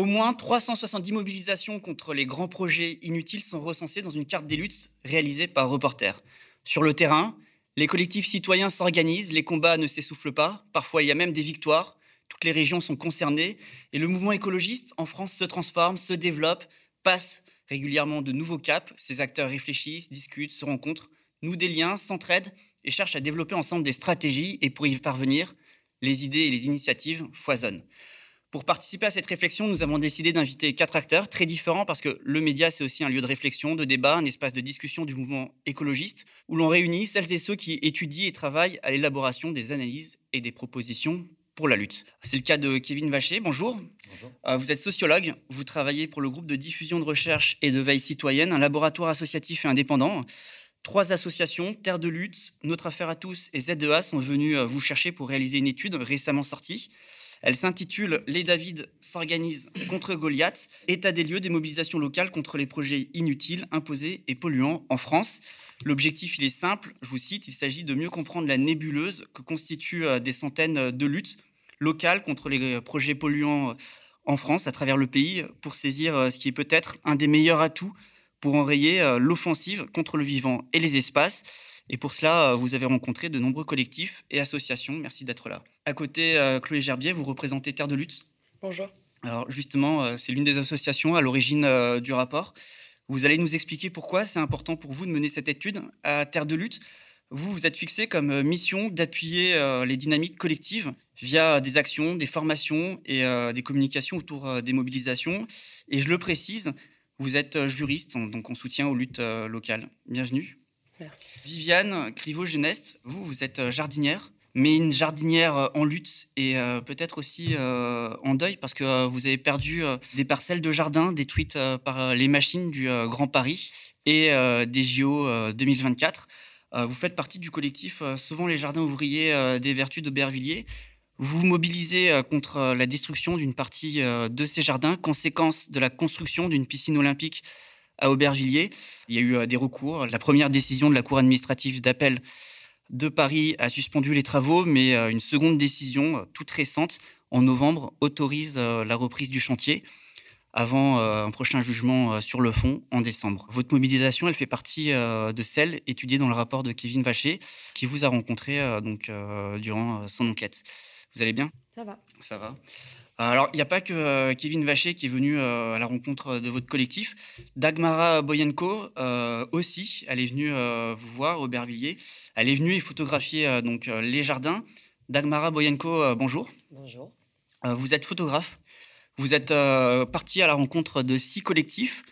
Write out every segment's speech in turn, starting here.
Au moins 370 mobilisations contre les grands projets inutiles sont recensées dans une carte des luttes réalisée par Reporter. Sur le terrain, les collectifs citoyens s'organisent, les combats ne s'essoufflent pas, parfois il y a même des victoires, toutes les régions sont concernées et le mouvement écologiste en France se transforme, se développe, passe régulièrement de nouveaux caps. Ces acteurs réfléchissent, discutent, se rencontrent, nouent des liens, s'entraident et cherchent à développer ensemble des stratégies et pour y parvenir, les idées et les initiatives foisonnent. Pour participer à cette réflexion, nous avons décidé d'inviter quatre acteurs très différents parce que le média, c'est aussi un lieu de réflexion, de débat, un espace de discussion du mouvement écologiste où l'on réunit celles et ceux qui étudient et travaillent à l'élaboration des analyses et des propositions pour la lutte. C'est le cas de Kevin Vacher. Bonjour. Bonjour. Euh, vous êtes sociologue. Vous travaillez pour le groupe de diffusion de recherche et de veille citoyenne, un laboratoire associatif et indépendant. Trois associations, Terre de lutte, Notre affaire à tous et ZEA, sont venues euh, vous chercher pour réaliser une étude récemment sortie. Elle s'intitule Les David s'organisent contre Goliath, état des lieux des mobilisations locales contre les projets inutiles, imposés et polluants en France. L'objectif, il est simple, je vous cite, il s'agit de mieux comprendre la nébuleuse que constituent euh, des centaines de luttes locales contre les euh, projets polluants euh, en France, à travers le pays, pour saisir ce qui est peut-être un des meilleurs atouts pour enrayer l'offensive contre le vivant et les espaces. Et pour cela, vous avez rencontré de nombreux collectifs et associations. Merci d'être là. À côté, euh, Chloé Gerbier, vous représentez Terre de lutte. Bonjour. Alors justement, euh, c'est l'une des associations à l'origine euh, du rapport. Vous allez nous expliquer pourquoi c'est important pour vous de mener cette étude à Terre de lutte. Vous, vous êtes fixé comme mission d'appuyer les dynamiques collectives via des actions, des formations et des communications autour des mobilisations. Et je le précise, vous êtes juriste, donc en soutien aux luttes locales. Bienvenue. Merci. Viviane Criveau-Genest, vous, vous êtes jardinière mais une jardinière euh, en lutte et euh, peut-être aussi euh, en deuil parce que vous avez perdu des parcelles de jardin détruites par les machines du Grand Paris et des JO 2024. vous faites partie du collectif Souvent les jardins ouvriers des Vertus d'Aubervilliers. Vous vous mobilisez contre la destruction d'une partie de ces jardins, conséquence de la construction d'une piscine olympique à Aubervilliers. Il y a eu des recours. La première décision de la Cour administrative d'appel de Paris a suspendu les travaux, mais euh, une seconde décision, euh, toute récente, en novembre, autorise euh, la reprise du chantier avant un prochain jugement sur le fond en décembre. Votre mobilisation, elle fait partie de celle étudiée dans le rapport de Kevin Vacher, qui vous a rencontré donc durant son enquête. Vous allez bien? Ça va. Ça va. Alors, il n'y a pas que euh, Kevin Vacher qui est venu euh, à la rencontre de votre collectif. Dagmara Boyenko euh, aussi, elle est venue vous voir, Aubervilliers. Elle est venue et photographier donc les jardins. Dagmara Boyenko, bonjour. Bonjour. vous êtes photographe. Vous êtes parti à la rencontre de six collectifs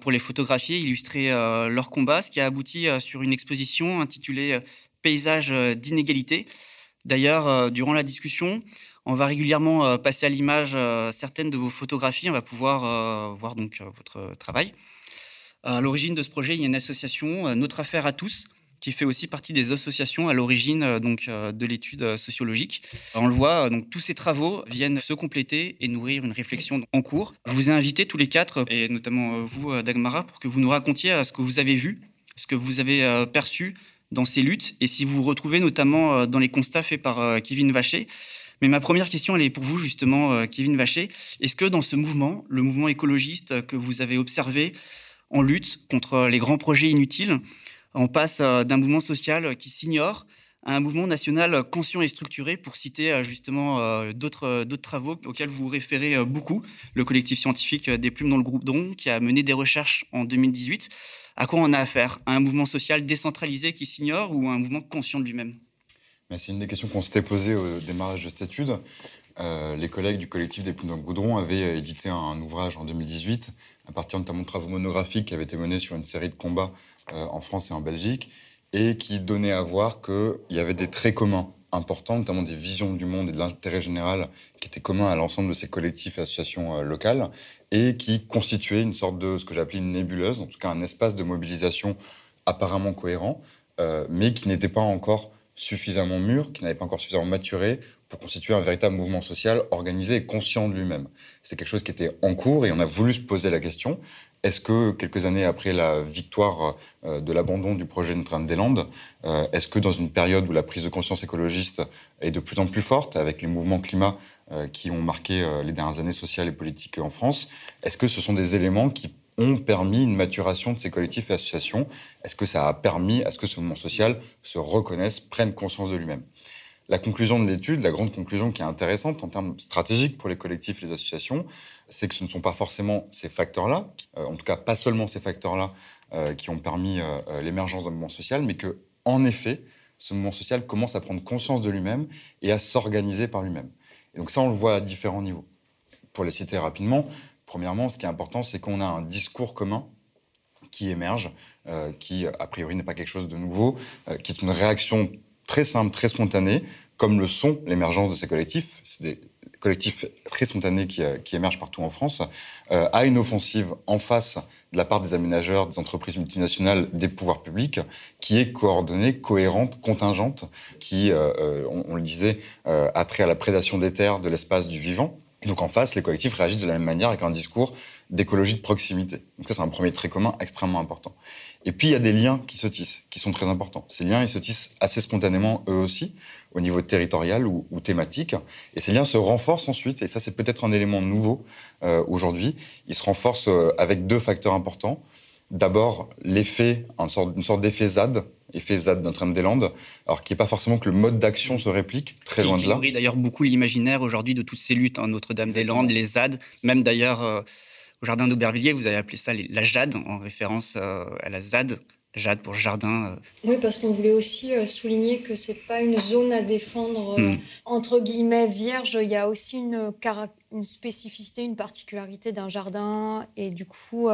pour les photographier, illustrer leur combat, ce qui a abouti sur une exposition intitulée Paysage d'inégalité. D'ailleurs, durant la discussion, on va régulièrement euh, passer à l'image euh, certaines de vos photographies. On va pouvoir euh, voir donc votre travail. À l'origine de ce projet, il y a une association, Notre Affaire à tous, qui fait aussi partie des associations à l'origine donc de l'étude sociologique. On le voit, donc tous ces travaux viennent se compléter et nourrir une réflexion en cours. Je vous ai invités tous les quatre, et notamment vous, Dagmara, pour que vous nous racontiez ce que vous avez vu, ce que vous avez perçu dans ces luttes, et si vous vous retrouvez notamment dans les constats faits par Kevin Vacher, mais ma première question, elle est pour vous, justement, euh, Kevin Vacher. Est-ce que dans ce mouvement, le mouvement écologiste que vous avez observé en lutte contre les grands projets inutiles, on passe euh, d'un mouvement social qui s'ignore à un mouvement national conscient et structuré, pour citer euh, justement d'autres travaux auxquels vous vous référez beaucoup, le collectif scientifique des plumes dans le groupe DRON, qui a mené des recherches en 2018. À quoi on a affaire? À un mouvement social décentralisé qui s'ignore ou à un mouvement conscient de lui-même? C'est une des questions qu'on s'était posées au démarrage de cette étude. Euh, les collègues du collectif des dans Goudron avaient édité un, ouvrage en 2018, à partir notamment de travaux monographiques qui avaient été menés sur une série de combats euh, en France et en Belgique, et qui donnaient à voir qu'il y avait des traits communs importants, notamment des visions du monde et de l'intérêt général qui étaient communs à l'ensemble de ces collectifs et associations euh, locales, et qui constituaient une sorte de ce que j'appelais une nébuleuse, en tout cas un espace de mobilisation apparemment cohérent, mais qui n'était pas encore suffisamment mûr, qui n'avait pas encore suffisamment maturé pour constituer un véritable mouvement social organisé et conscient de lui-même. C'est quelque chose qui était en cours et on a voulu se poser la question est-ce que quelques années après la victoire euh, de l'abandon du projet Notre-Dame-des-Landes, euh, est-ce que dans une période où la prise de conscience écologiste est de plus en plus forte, avec les mouvements climat qui ont marqué les dernières années sociales et politiques en France, est-ce que ce sont des éléments qui ont permis une maturation de ces collectifs et associations Est-ce que ça a permis à ce que ce mouvement social se reconnaisse, prenne conscience de lui-même? La conclusion de l'étude, la grande conclusion qui est intéressante en termes stratégiques pour les collectifs et les associations, c'est que ce ne sont pas forcément ces facteurs-là, euh, en tout cas pas seulement ces facteurs-là, euh, qui ont permis euh, l'émergence d'un mouvement social, mais que, en effet, ce mouvement social commence à prendre conscience de lui-même et à s'organiser par lui-même. Et donc ça, on le voit à différents niveaux. Pour les citer rapidement, premièrement, ce qui est important, c'est qu'on a un discours commun qui émerge, qui, a priori, n'est pas quelque chose de nouveau, qui est une réaction très simple, très spontané, comme le sont l'émergence de ces collectifs. C'est des collectifs très spontanés qui, euh, émergent partout en France, euh, à une offensive en face de la part des aménageurs, des entreprises multinationales, des pouvoirs publics, qui est coordonnée, cohérente, contingente, qui, euh, on, le disait, a trait à la prédation des terres, de l'espace, du vivant. Donc en face, les collectifs réagissent de la même manière avec un discours d'écologie de proximité. Donc ça, c'est un premier trait commun extrêmement important. Et puis, il y a des liens qui se tissent, qui sont très importants. Ces liens, ils se tissent assez spontanément, eux aussi, au niveau territorial ou, thématique. Et ces liens se renforcent ensuite, et ça, c'est peut-être un élément nouveau euh, aujourd'hui. Ils se renforcent euh, avec deux facteurs importants. D'abord, l'effet, une sorte d'effet ZAD, effet ZAD Notre-Dame-des-Landes, alors qui n'est pas forcément que le mode d'action se réplique, très loin de là. Nourrit d'ailleurs beaucoup l'imaginaire aujourd'hui de toutes ces luttes, hein, Notre-Dame-des-Landes, les ZAD, même d'ailleurs... Euh, au jardin d'Aubervilliers, vous avez appelé ça la jade, en référence euh, à la ZAD, Jade pour jardin. Euh. Oui, parce qu'on voulait aussi euh, souligner que c'est pas une zone à défendre hmm. entre guillemets vierge. Il y a aussi une, une spécificité, une particularité d'un jardin, et du coup,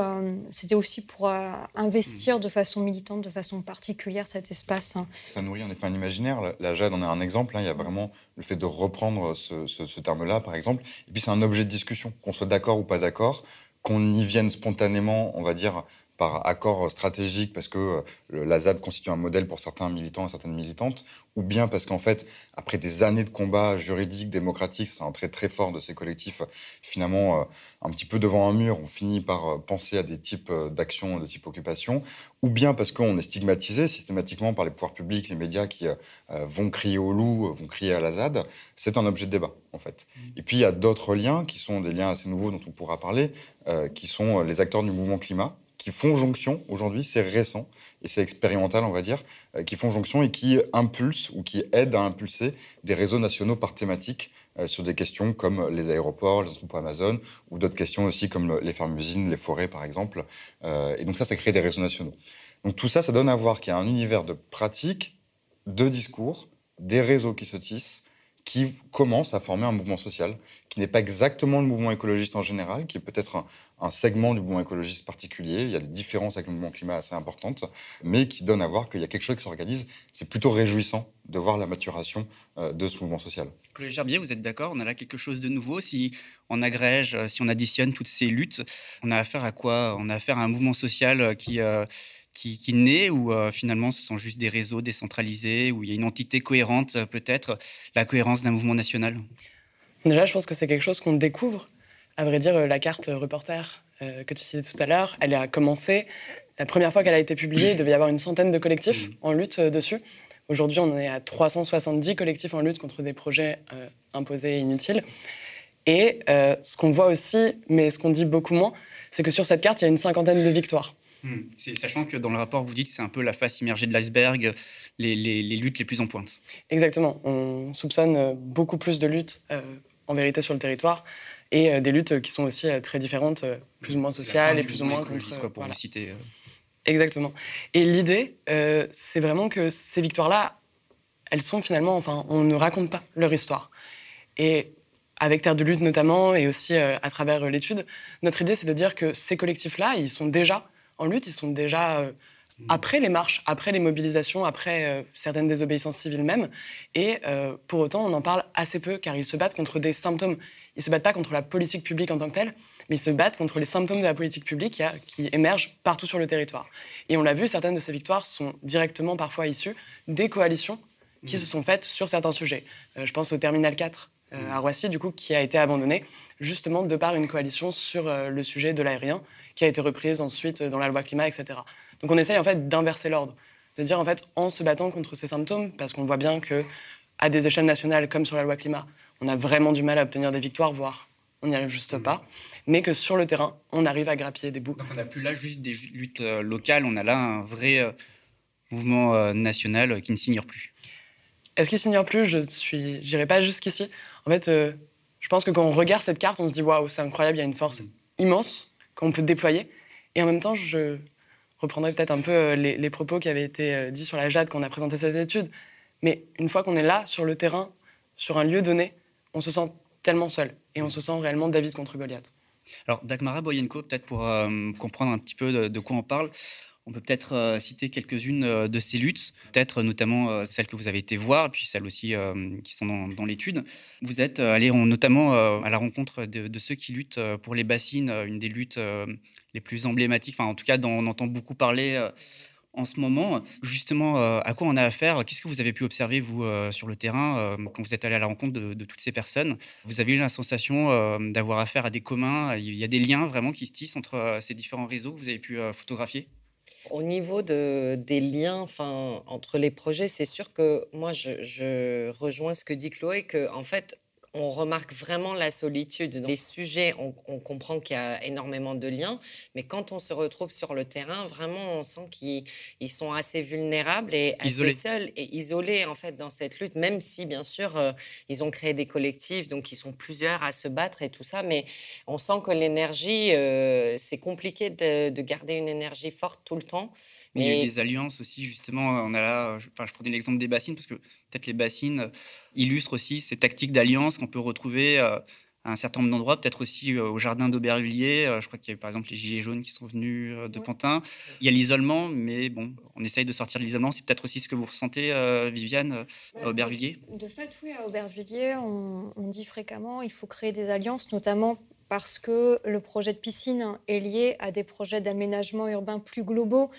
c'était aussi pour investir de façon militante, de façon particulière cet espace. Ça nourrit en effet un imaginaire. La, jade en est un exemple. Hein. Il y a vraiment le fait de reprendre ce, ce terme-là, par exemple. Et puis c'est un objet de discussion, qu'on soit d'accord ou pas d'accord qu'on y vienne spontanément, on va dire, par accord stratégique parce que euh, la ZAD constitue un modèle pour certains militants et certaines militantes, ou bien parce qu'en fait, après des années de combat juridique, démocratique, c'est un trait très fort de ces collectifs, finalement, euh, un petit peu devant un mur, on finit par euh, penser à des types d'actions, de type occupation, ou bien parce qu'on est stigmatisé systématiquement par les pouvoirs publics, les médias qui vont crier au loup, vont crier à la ZAD, c'est un objet de débat, en fait. Mmh. Et puis, il y a d'autres liens qui sont des liens assez nouveaux dont on pourra parler, qui sont les acteurs du mouvement climat, qui font jonction aujourd'hui, c'est récent et c'est expérimental, on va dire, euh, qui font jonction et qui impulsent ou qui aident à impulser des réseaux nationaux par thématique euh, sur des questions comme les aéroports, les entrepôts Amazon ou d'autres questions aussi comme les fermes-usines, les forêts par exemple. Euh, et donc ça, ça crée des réseaux nationaux. Donc tout ça, ça donne à voir qu'il y a un univers de pratiques, de discours, des réseaux qui se tissent qui commence à former un mouvement social, qui n'est pas exactement le mouvement écologiste en général, qui est peut-être un, segment du mouvement écologiste particulier. Il y a des différences avec le mouvement climat assez importantes, mais qui donne à voir qu'il y a quelque chose qui s'organise. C'est plutôt réjouissant de voir la maturation euh, de ce mouvement social. Claude Gerbier, vous êtes d'accord? On a là quelque chose de nouveau. Si on agrège, si on additionne toutes ces luttes, on a affaire à quoi? On a affaire à un mouvement social qui... Euh, qui, naît, ou euh, finalement ce sont juste des réseaux décentralisés, où il y a une entité cohérente euh, peut-être, la cohérence d'un mouvement national? Déjà, je pense que c'est quelque chose qu'on découvre. À vrai dire, euh, la carte reporter que tu citais tout à l'heure, elle a commencé. La première fois qu'elle a été publiée, il devait y avoir une centaine de collectifs mmh. en lutte dessus. Aujourd'hui, on est à 370 collectifs en lutte contre des projets imposés et inutiles. Et ce qu'on voit aussi, mais ce qu'on dit beaucoup moins, c'est que sur cette carte, il y a une cinquantaine de victoires. Hmm. Sachant que dans le rapport, vous dites que c'est un peu la face immergée de l'iceberg, les, luttes les plus en pointe. Exactement. On soupçonne euh, beaucoup plus de luttes euh, en vérité sur le territoire et euh, des luttes qui sont aussi très différentes, plus ou moins sociales et plus ou moins contre. Quoi, pour vous citer. Exactement. Et l'idée, c'est vraiment que ces victoires-là, elles sont finalement, enfin, on ne raconte pas leur histoire. Et avec Terre de lutte notamment, et aussi à travers l'étude, notre idée, c'est de dire que ces collectifs-là, ils sont déjà en lutte, ils sont déjà euh, après les marches, après les mobilisations, après euh, certaines désobéissances civiles même. Et euh, pour autant, on en parle assez peu car ils se battent contre des symptômes. Ils se battent pas contre la politique publique en tant que telle, mais ils se battent contre les symptômes de la politique publique qui, émergent partout sur le territoire. Et on l'a vu, certaines de ces victoires sont directement parfois issues des coalitions qui se sont faites sur certains sujets. je pense au Terminal 4 à Roissy, du coup, qui a été abandonné justement de par une coalition sur le sujet de l'aérien qui a été reprise ensuite dans la loi climat, etc. Donc on essaye en fait d'inverser l'ordre, de dire en fait en se battant contre ces symptômes, parce qu'on voit bien que à des échelles nationales comme sur la loi climat, on a vraiment du mal à obtenir des victoires, voire on n'y arrive juste pas, mais que sur le terrain, on arrive à grappiller des bouts. Donc on n'a plus là juste des luttes euh, locales, on a là un vrai euh, mouvement euh, national qui ne s'ignore plus. Est-ce qu'il s'ignore plus? Je suis, j'irai pas jusqu'ici. En fait, je pense que quand on regarde cette carte, on se dit waouh, c'est incroyable, il y a une force immense qu'on peut déployer. Et en même temps, je reprendrai peut-être un peu les, les, propos qui avaient été dits sur la Jade quand on a présenté cette étude. Mais une fois qu'on est là, sur le terrain, sur un lieu donné, on se sent tellement seul. Et on se sent réellement David contre Goliath. Alors, Dagmara Boyenko, peut-être pour euh, comprendre un petit peu de, quoi on parle, on peut peut-être euh, citer quelques-unes euh, de ces luttes, peut-être notamment celles que vous avez été voir, puis celles aussi qui sont dans, l'étude. Vous êtes allé notamment à la rencontre de, de, ceux qui luttent pour les bassines, une des luttes les plus emblématiques, enfin en tout cas dont on entend beaucoup parler en ce moment. Justement, euh, à quoi on a affaire? Qu'est-ce que vous avez pu observer, vous, euh, sur le terrain, euh, quand vous êtes allé à la rencontre de, toutes ces personnes? Vous avez eu la sensation d'avoir affaire à des communs? Il y a des liens vraiment qui se tissent entre ces différents réseaux que vous avez pu photographier? Au niveau de, des liens entre les projets, c'est sûr que moi, je, je, rejoins ce que dit Chloé, que en fait, on remarque vraiment la solitude. Dans les sujets, on, comprend qu'il y a énormément de liens, mais quand on se retrouve sur le terrain, vraiment, on sent qu'ils sont assez vulnérables et assez seuls et isolés en fait dans cette lutte, même si bien sûr euh, ils ont créé des collectifs, donc ils sont plusieurs à se battre et tout ça, mais on sent que l'énergie, euh, c'est compliqué de, garder une énergie forte tout le temps. Mais il y a eu des alliances aussi, justement. On a là, je, enfin, je prenais l'exemple des bassines parce que peut-être les bassines illustrent aussi ces tactiques d'alliance qu'on peut retrouver euh, à un certain nombre d'endroits, peut-être aussi euh, au jardin d'Aubervilliers. Euh, je crois qu'il y a par exemple les Gilets jaunes qui sont venus de Pantin. Il y a l'isolement, mais bon, on essaye de sortir de l'isolement. C'est peut-être aussi ce que vous ressentez, Viviane, à Aubervilliers? De fait, oui, à Aubervilliers, on, on dit fréquemment il faut créer des alliances, notamment parce que le projet de piscine est lié à des projets d'aménagement urbain plus globaux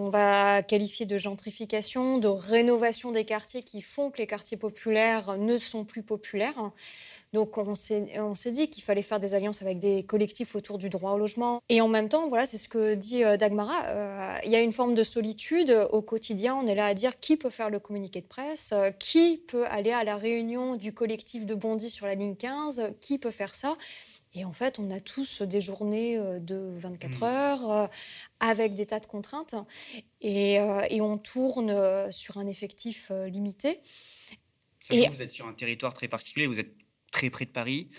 qu'on va qualifier de gentrification, de rénovation des quartiers qui font que les quartiers populaires ne sont plus populaires. Donc on s'est dit qu'il fallait faire des alliances avec des collectifs autour du droit au logement. Et en même temps, voilà, c'est ce que dit euh, Dagmara, euh, il y a une forme de solitude au quotidien. On est là à dire qui peut faire le communiqué de presse, euh, qui peut aller à la réunion du collectif de Bondy sur la ligne 15, qui peut faire ça. Et en fait, on a tous des journées euh, de 24 mmh. heures euh, avec des tas de contraintes et, euh, et on tourne sur un effectif limité. et vous êtes sur un territoire très particulier, vous êtes très près de Paris.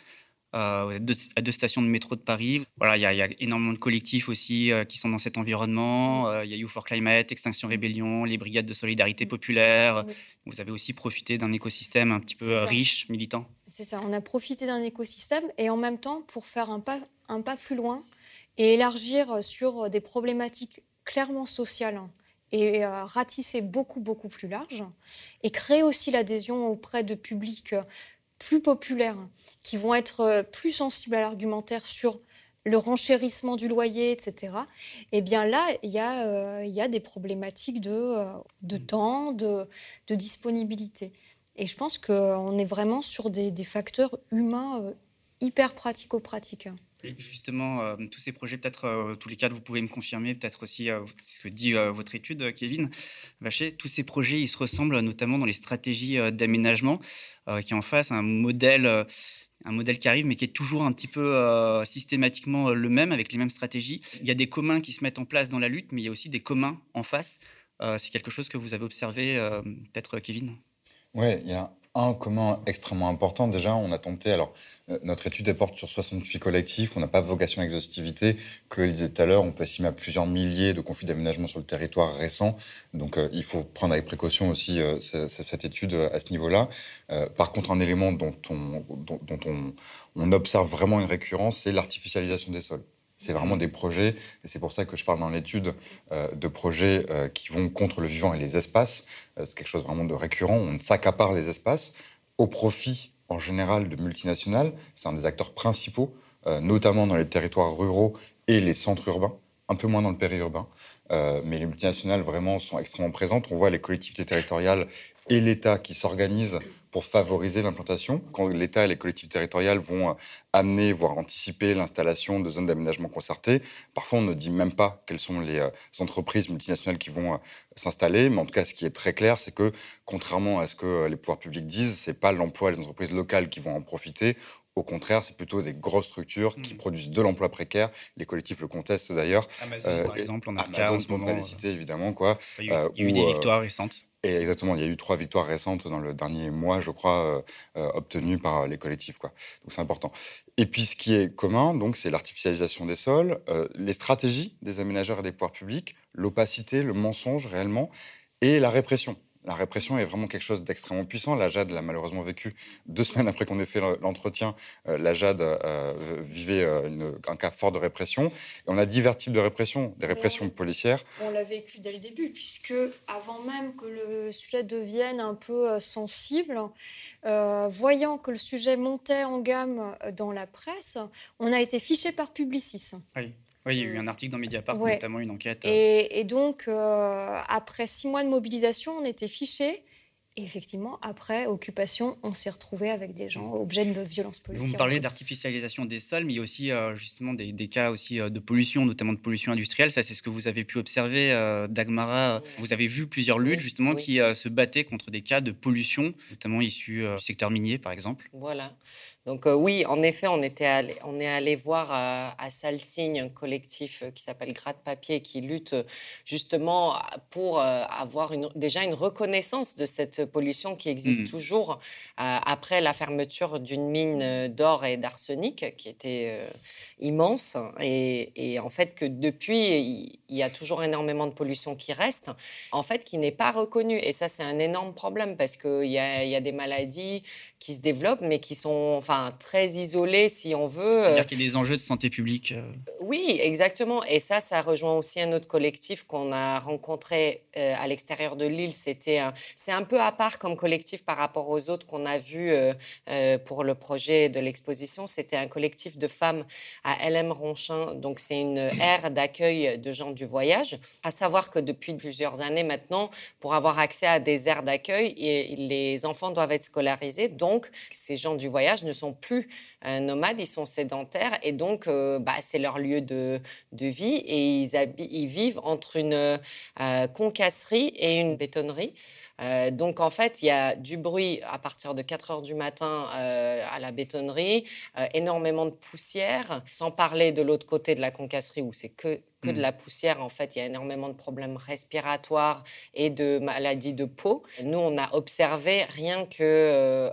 Euh, à deux stations de métro de Paris. Voilà, il y, a énormément de collectifs aussi qui sont dans cet environnement. Il y a You for Climate, Extinction Rébellion, les brigades de solidarité populaire. Vous avez aussi profité d'un écosystème un petit peu riche, militant. C'est ça, on a profité d'un écosystème et en même temps pour faire un pas, un pas plus loin et élargir sur des problématiques clairement sociales et euh, ratisser beaucoup, beaucoup plus large et créer aussi l'adhésion auprès de publics plus populaires hein, qui vont être euh, plus sensibles à l'argumentaire sur le renchérissement du loyer, etc. Eh bien là, il y, euh, y, a des problématiques de, de temps, de, de disponibilité. Et je pense qu'on est vraiment sur des, facteurs humains euh, hyper pratico-pratiques. Justement, euh, tous ces projets, peut-être euh, tous les cas, vous pouvez me confirmer, peut-être aussi ce que dit votre étude, Kevin Vacher, tous ces projets, ils se ressemblent notamment dans les stratégies d'aménagement, qui en face un modèle, un modèle qui arrive, mais qui est toujours un petit peu systématiquement le même, avec les mêmes stratégies. Il y a des communs qui se mettent en place dans la lutte, mais il y a aussi des communs en face. C'est quelque chose que vous avez observé, peut-être, Kevin? Oui, il y a un commun extrêmement important. Déjà, on a tenté, alors euh, notre étude porte sur 68 collectifs, on n'a pas vocation à exhaustivité. Chloé le disait tout à l'heure, on peut estimer à plusieurs milliers de conflits d'aménagement sur le territoire récent. Donc euh, il faut prendre avec précaution aussi euh, cette étude à ce niveau-là. par contre, un élément dont on, observe vraiment une récurrence, c'est l'artificialisation des sols. C'est vraiment des projets, et c'est pour ça que je parle dans l'étude euh, de projets euh, qui vont contre le vivant et les espaces. Euh, c'est quelque chose vraiment de récurrent. On s'accapare les espaces au profit, en général, de multinationales. C'est un des acteurs principaux, notamment dans les territoires ruraux et les centres urbains, un peu moins dans le périurbain. mais les multinationales vraiment sont extrêmement présentes. On voit les collectivités territoriales et l'État qui s'organisent pour favoriser l'implantation. Quand l'État et les collectivités territoriales vont euh, amener, voire anticiper l'installation de zones d'aménagement concerté, parfois on ne dit même pas quelles sont les euh, entreprises multinationales qui vont euh, s'installer. Mais en tout cas, ce qui est très clair, c'est que contrairement à ce que les pouvoirs publics disent, c'est pas l'emploi des entreprises locales qui vont en profiter. Au contraire, c'est plutôt des grosses structures qui mmh. produisent de l'emploi précaire. Les collectifs le contestent d'ailleurs. Amazon, par exemple, on a Amazon, cas évidemment. Quoi. Il y a eu, des victoires récentes. Et exactement, il y a eu trois victoires récentes dans le dernier mois, je crois, euh, euh, obtenues par les collectifs. Quoi. Donc c'est important. Et puis ce qui est commun, donc, c'est l'artificialisation des sols, euh, les stratégies des aménageurs et des pouvoirs publics, l'opacité, le mensonge réellement, et la répression. La répression est vraiment quelque chose d'extrêmement puissant. La Jade l'a malheureusement vécu deux semaines après qu'on ait fait l'entretien. Euh, la Jade euh, vivait euh, un cas fort de répression. Et on a divers types de répression, des répressions policières. On l'a vécu dès le début, puisque avant même que le sujet devienne un peu sensible, voyant que le sujet montait en gamme dans la presse, on a été fiché par Publicis. Oui. Oui, il y a eu un article dans Mediapart, notamment une enquête. Euh. Et, donc, euh, après six mois de mobilisation, on était fichés. Et effectivement, après occupation, on s'est retrouvé avec des gens objets de violences policières. Vous me parlez d'artificialisation des sols, mais il y a aussi euh, justement des, cas aussi de pollution, notamment de pollution industrielle. Ça, c'est ce que vous avez pu observer, Dagmara. Vous avez vu plusieurs luttes justement qui se battaient contre des cas de pollution, notamment issus du secteur minier, par exemple. Voilà. Donc euh, oui, en effet, on, était allé, on est allé voir à, à Salsigne un collectif euh, qui s'appelle Gratte Papier qui lutte euh, justement pour avoir une, déjà une reconnaissance de cette pollution qui existe mmh. toujours après la fermeture d'une mine d'or et d'arsenic qui était immense et, et, en fait que depuis il y a toujours énormément de pollution qui reste en fait qui n'est pas reconnue et ça c'est un énorme problème parce qu'il y a des maladies qui se développent, mais qui sont enfin, très isolés, si on veut. C'est-à-dire qu'il y a des enjeux de santé publique. Euh. Oui, exactement. Et ça, ça rejoint aussi un autre collectif qu'on a rencontré euh, à l'extérieur de l'île. C'était un... C'est un peu à part comme collectif par rapport aux autres qu'on a vus euh, pour le projet de l'exposition. C'était un collectif de femmes à LM Ronchin. Donc, c'est une aire d'accueil de gens du voyage. À savoir que depuis plusieurs années maintenant, pour avoir accès à des aires d'accueil, les enfants doivent être scolarisés. Donc, ces gens du voyage ne sont plus euh, nomades, ils sont sédentaires et donc, euh, bah, c'est leur lieu de, vie et ils, ils, vivent entre une euh, concasserie et une bétonnerie. donc, en fait, il y a du bruit à partir de 4 heures du matin à la bétonnerie, énormément de poussière, sans parler de l'autre côté de la concasserie où c'est que que de mmh. la poussière. En fait, il y a énormément de problèmes respiratoires et de maladies de peau. Nous, on a observé rien que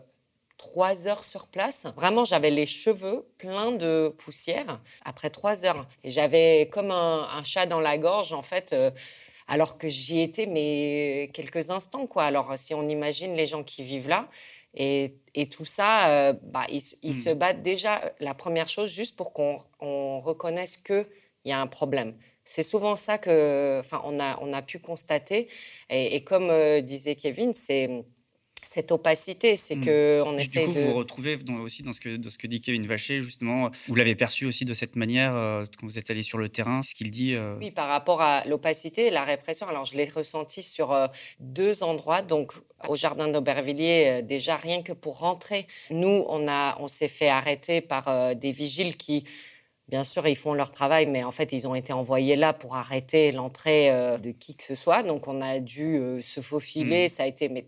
trois heures sur place. Vraiment, j'avais les cheveux pleins de poussière après trois heures. Et j'avais comme un, chat dans la gorge, en fait. Euh, alors que j'y étais, mais quelques instants, quoi. Alors, si on imagine les gens qui vivent là, et, tout ça, euh, bah, ils, hmm. se battent déjà, la première chose, juste pour qu'on reconnaisse qu'il y a un problème. C'est souvent ça que, enfin, on a, on a pu constater. Et, comme euh, disait Kevin, c'est cette opacité, c'est mmh. que on essaie du coup, vous retrouvez aussi dans ce que dans ce que dit Kevin Vacher justement. Vous l'avez perçu aussi de cette manière euh, quand vous êtes allé sur le terrain, ce qu'il dit. Euh oui, par rapport à l'opacité et la répression. Alors je l'ai ressenti sur euh, deux endroits. Donc au jardin d'Aubervilliers, déjà rien que pour rentrer, nous on a on s'est fait arrêter par des vigiles qui Bien sûr, ils font leur travail, mais en fait, ils ont été envoyés là pour arrêter l'entrée de qui que ce soit. Donc, on a dû se faufiler. Mmh. Ça a été mais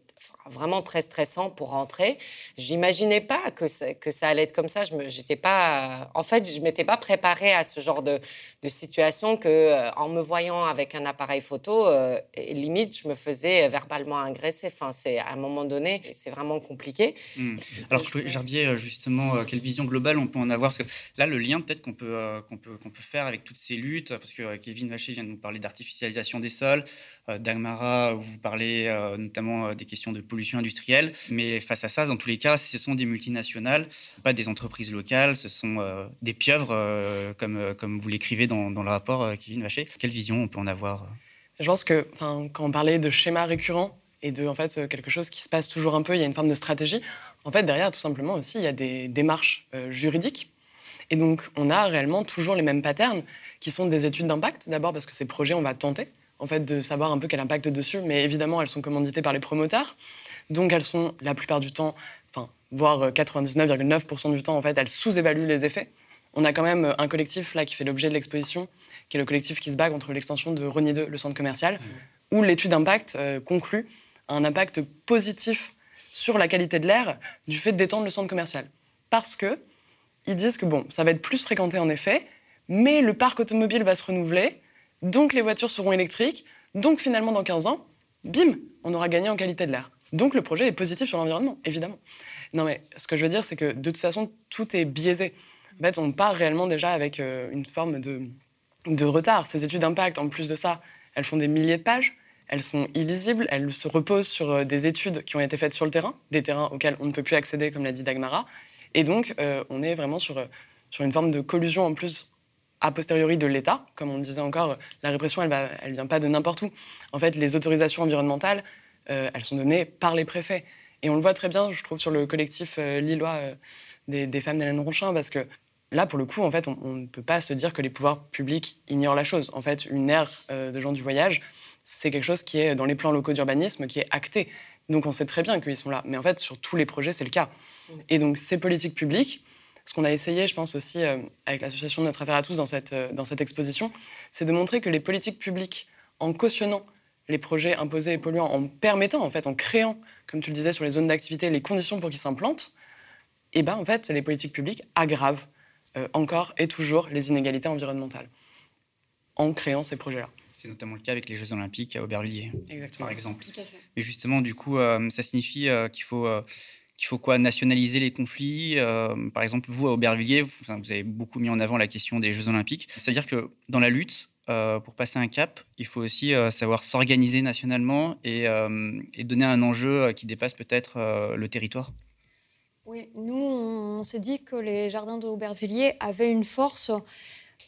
vraiment très stressant pour rentrer. Je n'imaginais pas que ça, que ça allait être comme ça. Je me, j'étais pas, en fait, je m'étais pas préparée à ce genre de, de situation que, euh, en me voyant avec un appareil photo, euh, limite, je me faisais verbalement agresser. Enfin, c'est à un moment donné, c'est vraiment compliqué. Hmm. Alors, Chloé Gerbier, euh, justement, quelle vision globale on peut en avoir? Parce que là, le lien peut-être qu'on peut, qu'on peut, qu'on peut faire avec toutes ces luttes, parce que Kevin Vacher vient de nous parler d'artificialisation des sols, Dagmara, vous parlez notamment des questions de pollution industrielle. Mais face à ça, dans tous les cas, ce sont des multinationales, pas des entreprises locales, ce sont euh, des pieuvres, euh, comme, euh, comme vous l'écrivez dans, dans, le rapport, Kevin Vacher. Quelle vision on peut en avoir Je pense que quand on parlait de schéma récurrent et de en fait, quelque chose qui se passe toujours un peu, il y a une forme de stratégie. En fait, derrière, tout simplement aussi, il y a des démarches juridiques. Et donc, on a réellement toujours les mêmes patterns qui sont des études d'impact. D'abord parce que ces projets, on va tenter en fait, de savoir un peu quel impact dessus. Mais évidemment, elles sont commanditées par les promoteurs. Donc, elles sont la plupart du temps, enfin, voire 99,9% du temps, en fait, elles sous-évaluent les effets. On a quand même un collectif là qui fait l'objet de l'exposition, qui est le collectif qui se bat contre l'extension de Renier 2, le centre commercial, mmh. où l'étude d'impact euh, conclut un impact positif sur la qualité de l'air du fait d'étendre le centre commercial. Parce que ils disent que bon, ça va être plus fréquenté en effet, mais le parc automobile va se renouveler, donc les voitures seront électriques, donc finalement dans 15 ans, bim, on aura gagné en qualité de l'air. Donc le projet est positif sur l'environnement, évidemment. Non mais ce que je veux dire, c'est que de toute façon, tout est biaisé. En fait, on part réellement déjà avec euh, une forme de, de retard. Ces études d'impact, en plus de ça, elles font des milliers de pages, elles sont illisibles, elles se reposent sur euh, des études qui ont été faites sur le terrain, des terrains auxquels on ne peut plus accéder, comme l'a dit Dagmara. Et donc, euh, on est vraiment sur, sur une forme de collusion en plus a posteriori de l'État. Comme on disait encore, la répression, elle ne elle vient pas de n'importe où. En fait, les autorisations environnementales, elles sont données par les préfets. Et on le voit très bien, je trouve, sur le collectif lillois des, des, femmes d'Hélène Ronchin, parce que Là, pour le coup, en fait, on, ne peut pas se dire que les pouvoirs publics ignorent la chose. En fait, une aire euh, de gens du voyage, c'est quelque chose qui est dans les plans locaux d'urbanisme, qui est acté. Donc on sait très bien qu'ils sont là. Mais en fait, sur tous les projets, c'est le cas. Et donc ces politiques publiques, ce qu'on a essayé, je pense aussi, euh, avec l'association Notre Affaire à tous dans cette, euh, dans cette exposition, c'est de montrer que les politiques publiques, en cautionnant les projets imposés et polluants, en permettant, en fait, en créant, comme tu le disais, sur les zones d'activité, les conditions pour qu'ils s'implantent, eh ben, en fait, les politiques publiques aggravent euh, encore et toujours les inégalités environnementales en créant ces projets-là. C'est notamment le cas avec les Jeux Olympiques à Aubervilliers, par exemple. Tout à fait. Et justement, du coup, euh, ça signifie euh, qu'il faut, qu'il faut quoi Nationaliser les conflits. par exemple, vous, à Aubervilliers, vous, avez beaucoup mis en avant la question des Jeux Olympiques. C'est-à-dire que dans la lutte, pour passer un cap, il faut aussi savoir s'organiser nationalement et, et, donner un enjeu qui dépasse peut-être le territoire. Oui, nous, on s'est dit que les jardins d'Aubervilliers avaient une force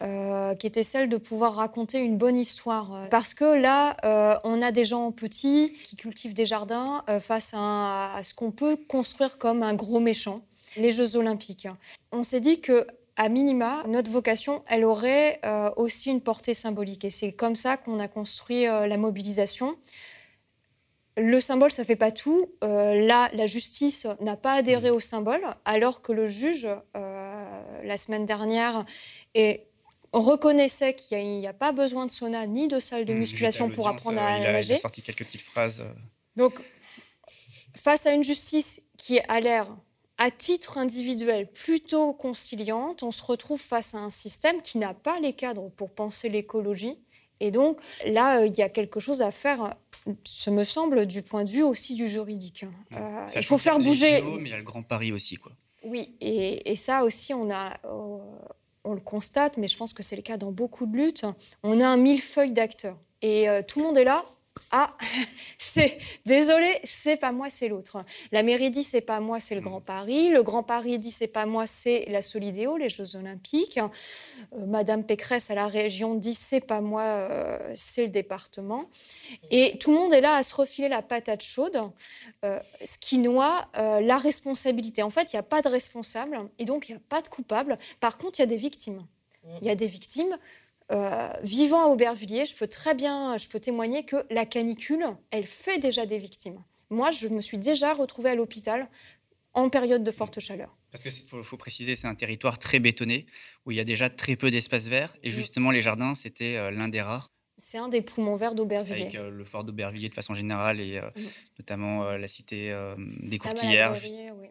euh, qui était celle de pouvoir raconter une bonne histoire. Parce que là, euh, on a des gens petits qui cultivent des jardins euh, face à, ce qu'on peut construire comme un gros méchant, les Jeux olympiques. On s'est dit que à minima, notre vocation, elle aurait aussi une portée symbolique. Et c'est comme ça qu'on a construit la mobilisation. Le symbole, ça fait pas tout. Euh, là, la justice n'a pas adhéré au symbole, alors que le juge, euh, la semaine dernière, reconnaissait qu'il n'y a, pas besoin de sauna ni de salle de mmh, musculation pour apprendre à, euh, nager. Il a sorti quelques petites phrases. Donc, face à une justice qui a l'air, à titre individuel, plutôt conciliante, on se retrouve face à un système qui n'a pas les cadres pour penser l'écologie. Et donc, là, il y a quelque chose à faire ce me semble, du point de vue aussi du juridique. Euh, il faut faire bouger. mais il y a le Grand Paris aussi, quoi. Oui, et, ça aussi, on a. Euh, on le constate, mais je pense que c'est le cas dans beaucoup de luttes. On a un millefeuille d'acteurs. Et euh, tout le monde est là ah, c'est désolé, c'est pas moi, c'est l'autre. La mairie dit c'est pas moi, c'est le Grand Paris. Le Grand Paris dit c'est pas moi, c'est la Solidéo, les Jeux Olympiques. Euh, Madame Pécresse à la région dit c'est pas moi, euh, c'est le département. Et tout le monde est là à se refiler la patate chaude, euh, ce qui noie la responsabilité. En fait, il n'y a pas de responsable et donc il n'y a pas de coupable. Par contre, il y a des victimes. Il y a des victimes euh, vivant à Aubervilliers, je peux très bien, je peux témoigner que la canicule, elle fait déjà des victimes. Moi, je me suis déjà retrouvée à l'hôpital en période de forte chaleur. Parce qu'il faut, faut, préciser, c'est un territoire très bétonné, où il y a déjà très peu d'espace vert, et justement les jardins, c'était euh, l'un des rares c'est un des poumons verts d'Aubervilliers. Avec euh, le fort d'Aubervilliers de façon générale et euh, mm. notamment la cité des courtillères. oui,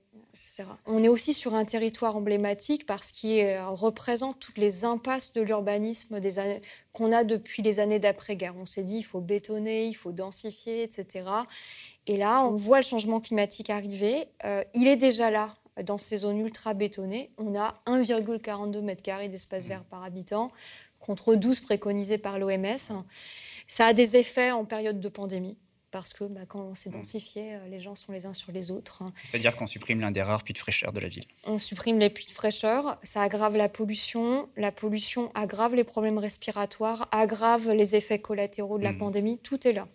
On est aussi sur un territoire emblématique parce qu'il représente toutes les impasses de l'urbanisme qu'on a depuis les années d'après-guerre. On s'est dit il faut bétonner, il faut densifier, etc. Et là, on voit le changement climatique arriver. il est déjà là dans ces zones ultra bétonnées. On a 1,42 m2 d'espace vert par habitant contre 12 préconisés par l'OMS. Ça a des effets en période de pandémie parce que bah, quand c'est hmm. densifié, euh, les gens sont les uns sur les autres. C'est-à-dire qu'on supprime l'un des rares puits de fraîcheur de la ville. On supprime les puits de fraîcheur, ça aggrave la pollution, la pollution aggrave les problèmes respiratoires, aggrave les effets collatéraux de la hmm. pandémie, tout est là.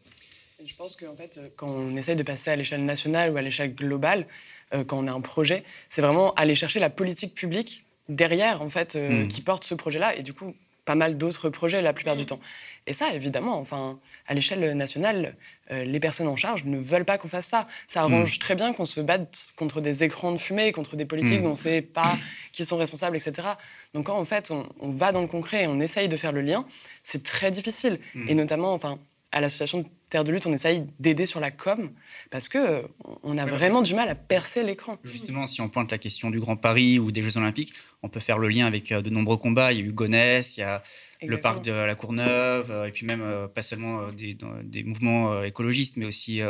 Je pense qu'en fait, euh, quand on essaye de passer à l'échelle nationale ou à l'échelle globale, euh, quand on a un projet, c'est vraiment aller chercher la politique publique derrière, en fait, hmm. qui porte ce projet-là. Et du coup, pas mal d'autres projets la plupart du temps. Et ça, évidemment, enfin, à l'échelle nationale, euh, les personnes en charge ne veulent pas qu'on fasse ça. Ça arrange très bien qu'on se batte contre des écrans de fumée, contre des politiques dont on ne sait pas qui sont responsables, etc. Donc quand en fait on, on, va dans le concret et on essaye de faire le lien, c'est très difficile. Et notamment, enfin, à l'association de Terre de Lutte, on essaye d'aider sur la com parce que euh, on a vraiment du mal à percer l'écran. Justement, si on pointe la question du Grand Paris ou des Jeux Olympiques, on peut faire le lien avec euh, de nombreux combats. Il y a eu Gonesse, il y a le parc de la Courneuve, euh, et puis même pas seulement des, des mouvements écologistes, mais aussi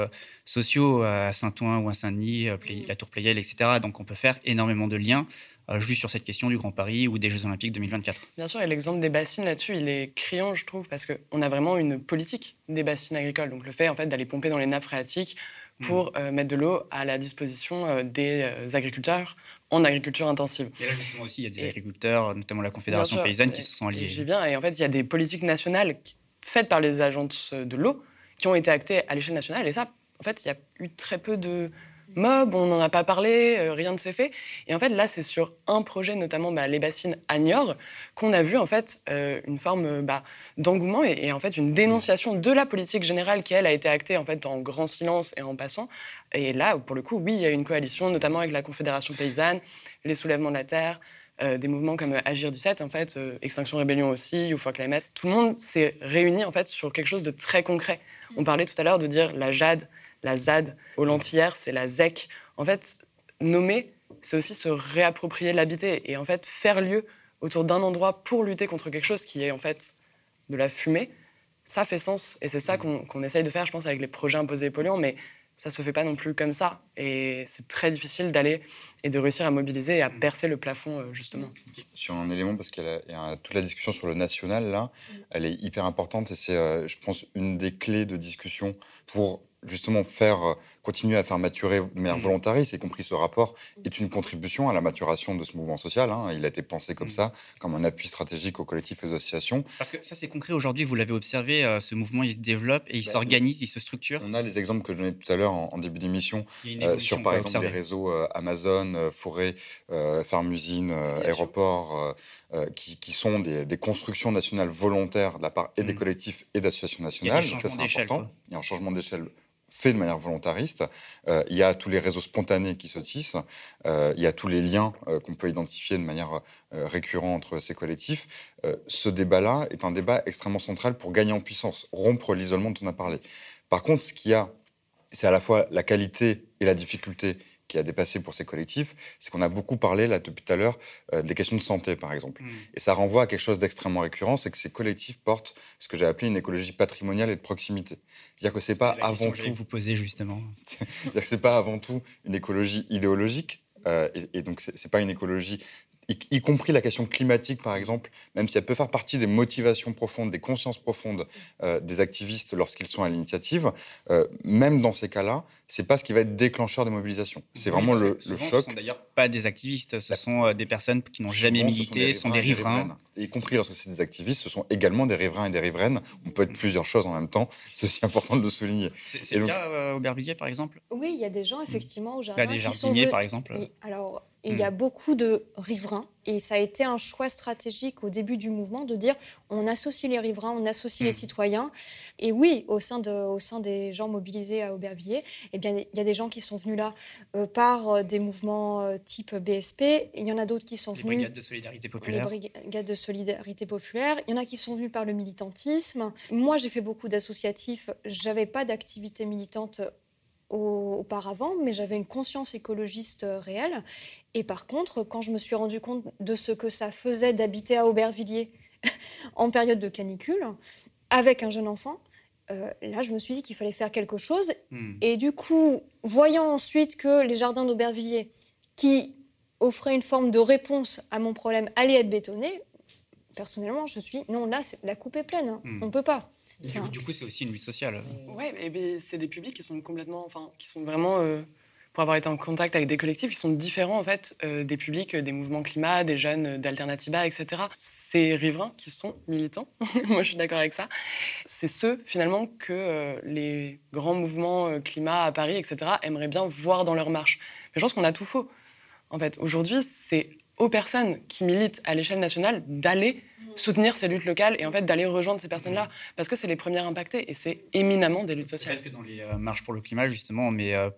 sociaux à Saint-Ouen ou à Saint-Denis, la Tour Playel, etc. Donc on peut faire énormément de liens juste sur cette question du Grand Paris ou des Jeux Olympiques 2024. Bien sûr, et l'exemple des bassines là-dessus, il est criant, je trouve, parce qu'on a vraiment une politique des bassines agricoles. Donc le fait en fait, d'aller pomper dans les nappes phréatiques pour hmm. euh, mettre de l'eau à la disposition euh, des agriculteurs en agriculture intensive. Et là, justement, aussi, il y a des agriculteurs, notamment la Confédération paysanne, qui se sont alliés. J'y viens, et en fait, il y a des politiques nationales faites par les agences de l'eau qui ont été actées à l'échelle nationale, et ça, en fait, il y a eu très peu de mob, on n'en a pas parlé, euh, rien ne s'est fait. Et en fait, là, c'est sur un projet, notamment bah, les bassines à Niort, qu'on a vu en fait euh, une forme euh, bah, d'engouement et, en fait une dénonciation de la politique générale qui, elle, a été actée en fait en grand silence et en passant. Et là, pour le coup, oui, il y a une coalition, notamment avec la Confédération paysanne, les soulèvements de la terre, des mouvements comme Agir 17, en fait, Extinction Rébellion aussi, la mettre. Tout le monde s'est réuni en fait sur quelque chose de très concret. On parlait tout à l'heure de dire la jade, la ZAD. Au Lentillère, c'est la ZEC. En fait, nommer, c'est aussi se réapproprier l'habité et en fait faire lieu autour d'un endroit pour lutter contre quelque chose qui est en fait de la fumée. Ça fait sens et c'est ça qu'on essaye de faire, je pense, avec les projets imposés polluants. Mais ça se fait pas non plus comme ça. Et c'est très difficile d'aller et de réussir à mobiliser et à percer le plafond, euh, justement. Sur un élément, parce qu'il y a toute la discussion sur le national, là, elle est hyper importante et c'est, euh, je pense, une des clés de discussion pour justement faire euh, continuer à faire maturer de manière mmh. volontariste, y compris ce rapport, est une contribution à la maturation de ce mouvement social. Hein. Il a été pensé comme mmh. ça, comme un appui stratégique aux collectifs et aux associations. Parce que ça, c'est concret aujourd'hui, vous l'avez observé, euh, ce mouvement, il se développe et il bah, s'organise, il se structure. On a les exemples que je donnais tout à l'heure en, début d'émission, euh, sur par exemple les réseaux Amazon, Forêt, Farm Usine, Aéroport, qui, qui, sont des, des, constructions nationales volontaires de la part et des collectifs et d'associations nationales. Ça, c'est important. Il y a un changement d'échelle fait de manière volontariste. Euh, il y a tous les réseaux spontanés qui se tissent. Euh, il y a tous les liens euh, qu'on peut identifier de manière récurrente entre ces collectifs. ce débat-là est un débat extrêmement central pour gagner en puissance, rompre l'isolement dont on a parlé. Par contre, ce qu'il y a, c'est à la fois la qualité et la difficulté qui a dépassé pour ces collectifs, c'est qu'on a beaucoup parlé là depuis tout à l'heure euh, des questions de santé, par exemple. Mm. Et ça renvoie à quelque chose d'extrêmement récurrent, c'est que ces collectifs portent ce que j'ai appelé une écologie patrimoniale et de proximité. C'est-à-dire que c'est pas avant tout. vous poser justement. C'est-à-dire que c'est pas avant tout une écologie idéologique. Euh, et, et, donc, c'est pas une écologie y, compris la question climatique, par exemple, même si elle peut faire partie des motivations profondes, des consciences profondes euh, des activistes lorsqu'ils sont à l'initiative, euh, même dans ces cas-là, c'est pas ce qui va être déclencheur des mobilisations. C'est vraiment le, le, choc. Ce sont d'ailleurs pas des activistes, ce sont euh, des personnes qui n'ont jamais milité, ce sont des riverains. Y compris lorsque c'est des activistes, ce sont également des riverains et des riveraines. On peut être plusieurs choses en même temps. C'est aussi important de le souligner. C'est le cas au Berbillier, par exemple? Oui, il y a des gens, effectivement, au jardin. Il y a des jardiniers, par exemple. alors, il y a hmm. beaucoup de riverains et ça a été un choix stratégique au début du mouvement de dire on associe les riverains, on associe les hmm. citoyens. Et oui, au sein, de, au sein des gens mobilisés à Aubervilliers, eh bien, il y a des gens qui sont venus là euh, par euh, des mouvements euh, type BSP. Il y en a d'autres qui sont les venus. Brigades de solidarité populaire. Les brigades de solidarité populaire. Il y en a qui sont venus par le militantisme. Moi, j'ai fait beaucoup d'associatifs. J'avais pas d'activité militante auparavant, mais j'avais une conscience écologiste euh, réelle. Et par contre, quand je me suis rendu compte de ce que ça faisait d'habiter à Aubervilliers en période de canicule, avec un jeune enfant, euh, là, je me suis dit qu'il fallait faire quelque chose. Hmm. Et du coup, voyant ensuite que les jardins d'Aubervilliers, qui offraient une forme de réponse à mon problème, allaient être bétonnés, personnellement, je suis non, là, la coupe est pleine, hein. hmm. on ne peut pas. Du, coup, c'est aussi une lutte sociale. Ouais, et c'est des publics qui sont complètement, enfin, qui sont vraiment, euh, pour avoir été en contact avec des collectifs, qui sont différents en fait euh, des publics, euh, des mouvements climat, des jeunes d'Alternativa, etc. Ces riverains qui sont militants, moi je suis d'accord avec ça, c'est ceux finalement que les grands mouvements climat à Paris, etc. aimeraient bien voir dans leur marche. Mais je pense qu'on a tout faux. En fait, aujourd'hui, c'est aux personnes qui militent à l'échelle nationale d'aller soutenir ces luttes locales et en fait d'aller rejoindre ces personnes-là. Parce que c'est les premières impactées et c'est éminemment des luttes sociales. que dans les euh, marches pour le climat, justement, on met euh,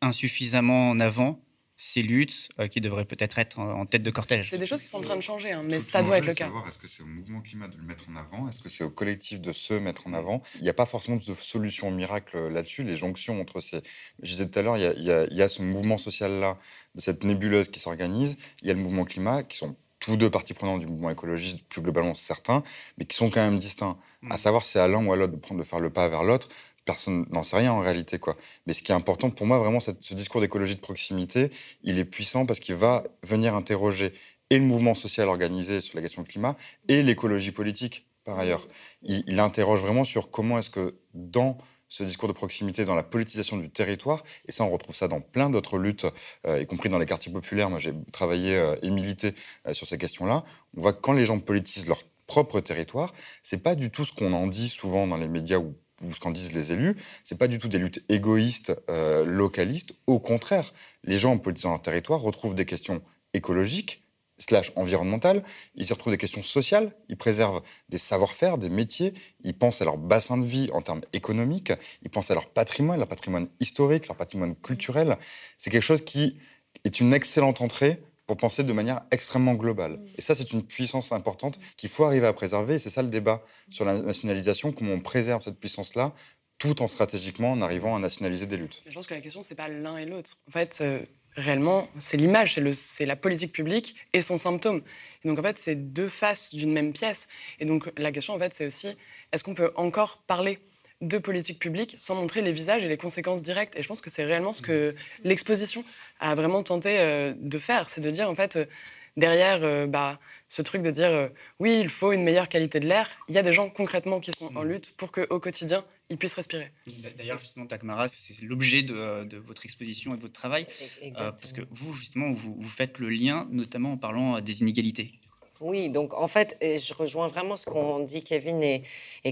insuffisamment en avant ces luttes euh, qui devraient peut-être être en, tête de cortège. C'est des choses qui sont en train de changer, hein, mais ça doit être le cas. Est-ce que c'est au mouvement climat de le mettre en avant? Est-ce que c'est au collectif de se mettre en avant? Il n'y a pas forcément de solution miracle là-dessus. Les jonctions entre ces... Je disais tout à l'heure, il, il y, a ce mouvement social-là, de cette nébuleuse qui s'organise. Il y a le mouvement climat, qui sont tous deux parties prenantes du mouvement écologiste, plus globalement certains, mais qui sont quand même distincts. À mm. savoir, c'est à l'un ou à l'autre de prendre de faire le pas vers l'autre personne n'en sait rien en réalité. quoi. Mais ce qui est important pour moi, vraiment, ce discours d'écologie de proximité, il est puissant parce qu'il va venir interroger et le mouvement social organisé sur la question du climat et l'écologie politique, par ailleurs. Il, interroge vraiment sur comment est-ce que dans ce discours de proximité, dans la politisation du territoire, et ça on retrouve ça dans plein d'autres luttes, euh, y compris dans les quartiers populaires, moi j'ai travaillé euh, et milité euh, sur ces questions-là, on voit que quand les gens politisent leur propre territoire, c'est pas du tout ce qu'on en dit souvent dans les médias ou ou ce qu'en disent les élus, c'est pas du tout des luttes égoïstes, euh, localistes. Au contraire, les gens en politisant leur territoire retrouvent des questions écologiques, slash environnementales, ils y retrouvent des questions sociales, ils préservent des savoir-faire, des métiers, ils pensent à leur bassin de vie en termes économiques, ils pensent à leur patrimoine, leur patrimoine historique, leur patrimoine culturel. C'est quelque chose qui est une excellente entrée pour penser de manière extrêmement globale. Et ça, c'est une puissance importante qu'il faut arriver à préserver. Et c'est ça le débat sur la nationalisation, comment on préserve cette puissance-là, tout en stratégiquement en arrivant à nationaliser des luttes. Je pense que la question, c'est pas l'un et l'autre. En fait, euh, réellement, c'est l'image, c'est la politique publique et son symptôme. Et donc, en fait, c'est deux faces d'une même pièce. Et donc, la question, en fait, c'est aussi, est-ce qu'on peut encore parler de politique publique sans montrer les visages et les conséquences directes. Et je pense que c'est réellement ce que l'exposition a vraiment tenté euh, de faire, c'est de dire en fait euh, derrière euh, bah, ce truc de dire oui, il faut une meilleure qualité de l'air, il y a des gens concrètement qui sont en mm. lutte pour qu'au quotidien, ils puissent respirer. D'ailleurs, justement, Takmara, c'est l'objet de, votre exposition et de votre travail. parce que vous, justement, vous, faites le lien, notamment en parlant des inégalités. Oui, donc en fait, je rejoins vraiment ce qu'ont dit Kevin et,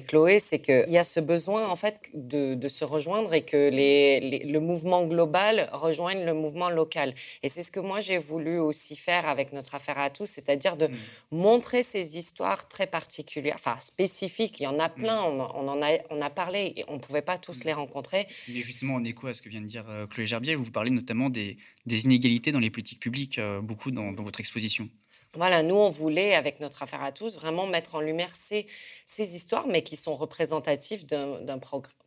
Chloé, c'est qu'il y a ce besoin en fait de, se rejoindre et que les, le mouvement global rejoigne le mouvement local. Et c'est ce que moi j'ai voulu aussi faire avec notre affaire à tous, c'est-à-dire de mm. montrer ces histoires très particulières, enfin spécifiques. Il y en a plein, mm. on, en a, on a parlé et on ne pouvait pas tous mm. les rencontrer. Mais justement, en écho à ce que vient de dire euh, Chloé Gerbier, vous parlez notamment des, inégalités dans les politiques publiques, euh, beaucoup dans votre exposition. Voilà, nous, on voulait, avec notre affaire à tous, vraiment mettre en lumière ces, ces histoires, mais qui sont représentatives d'un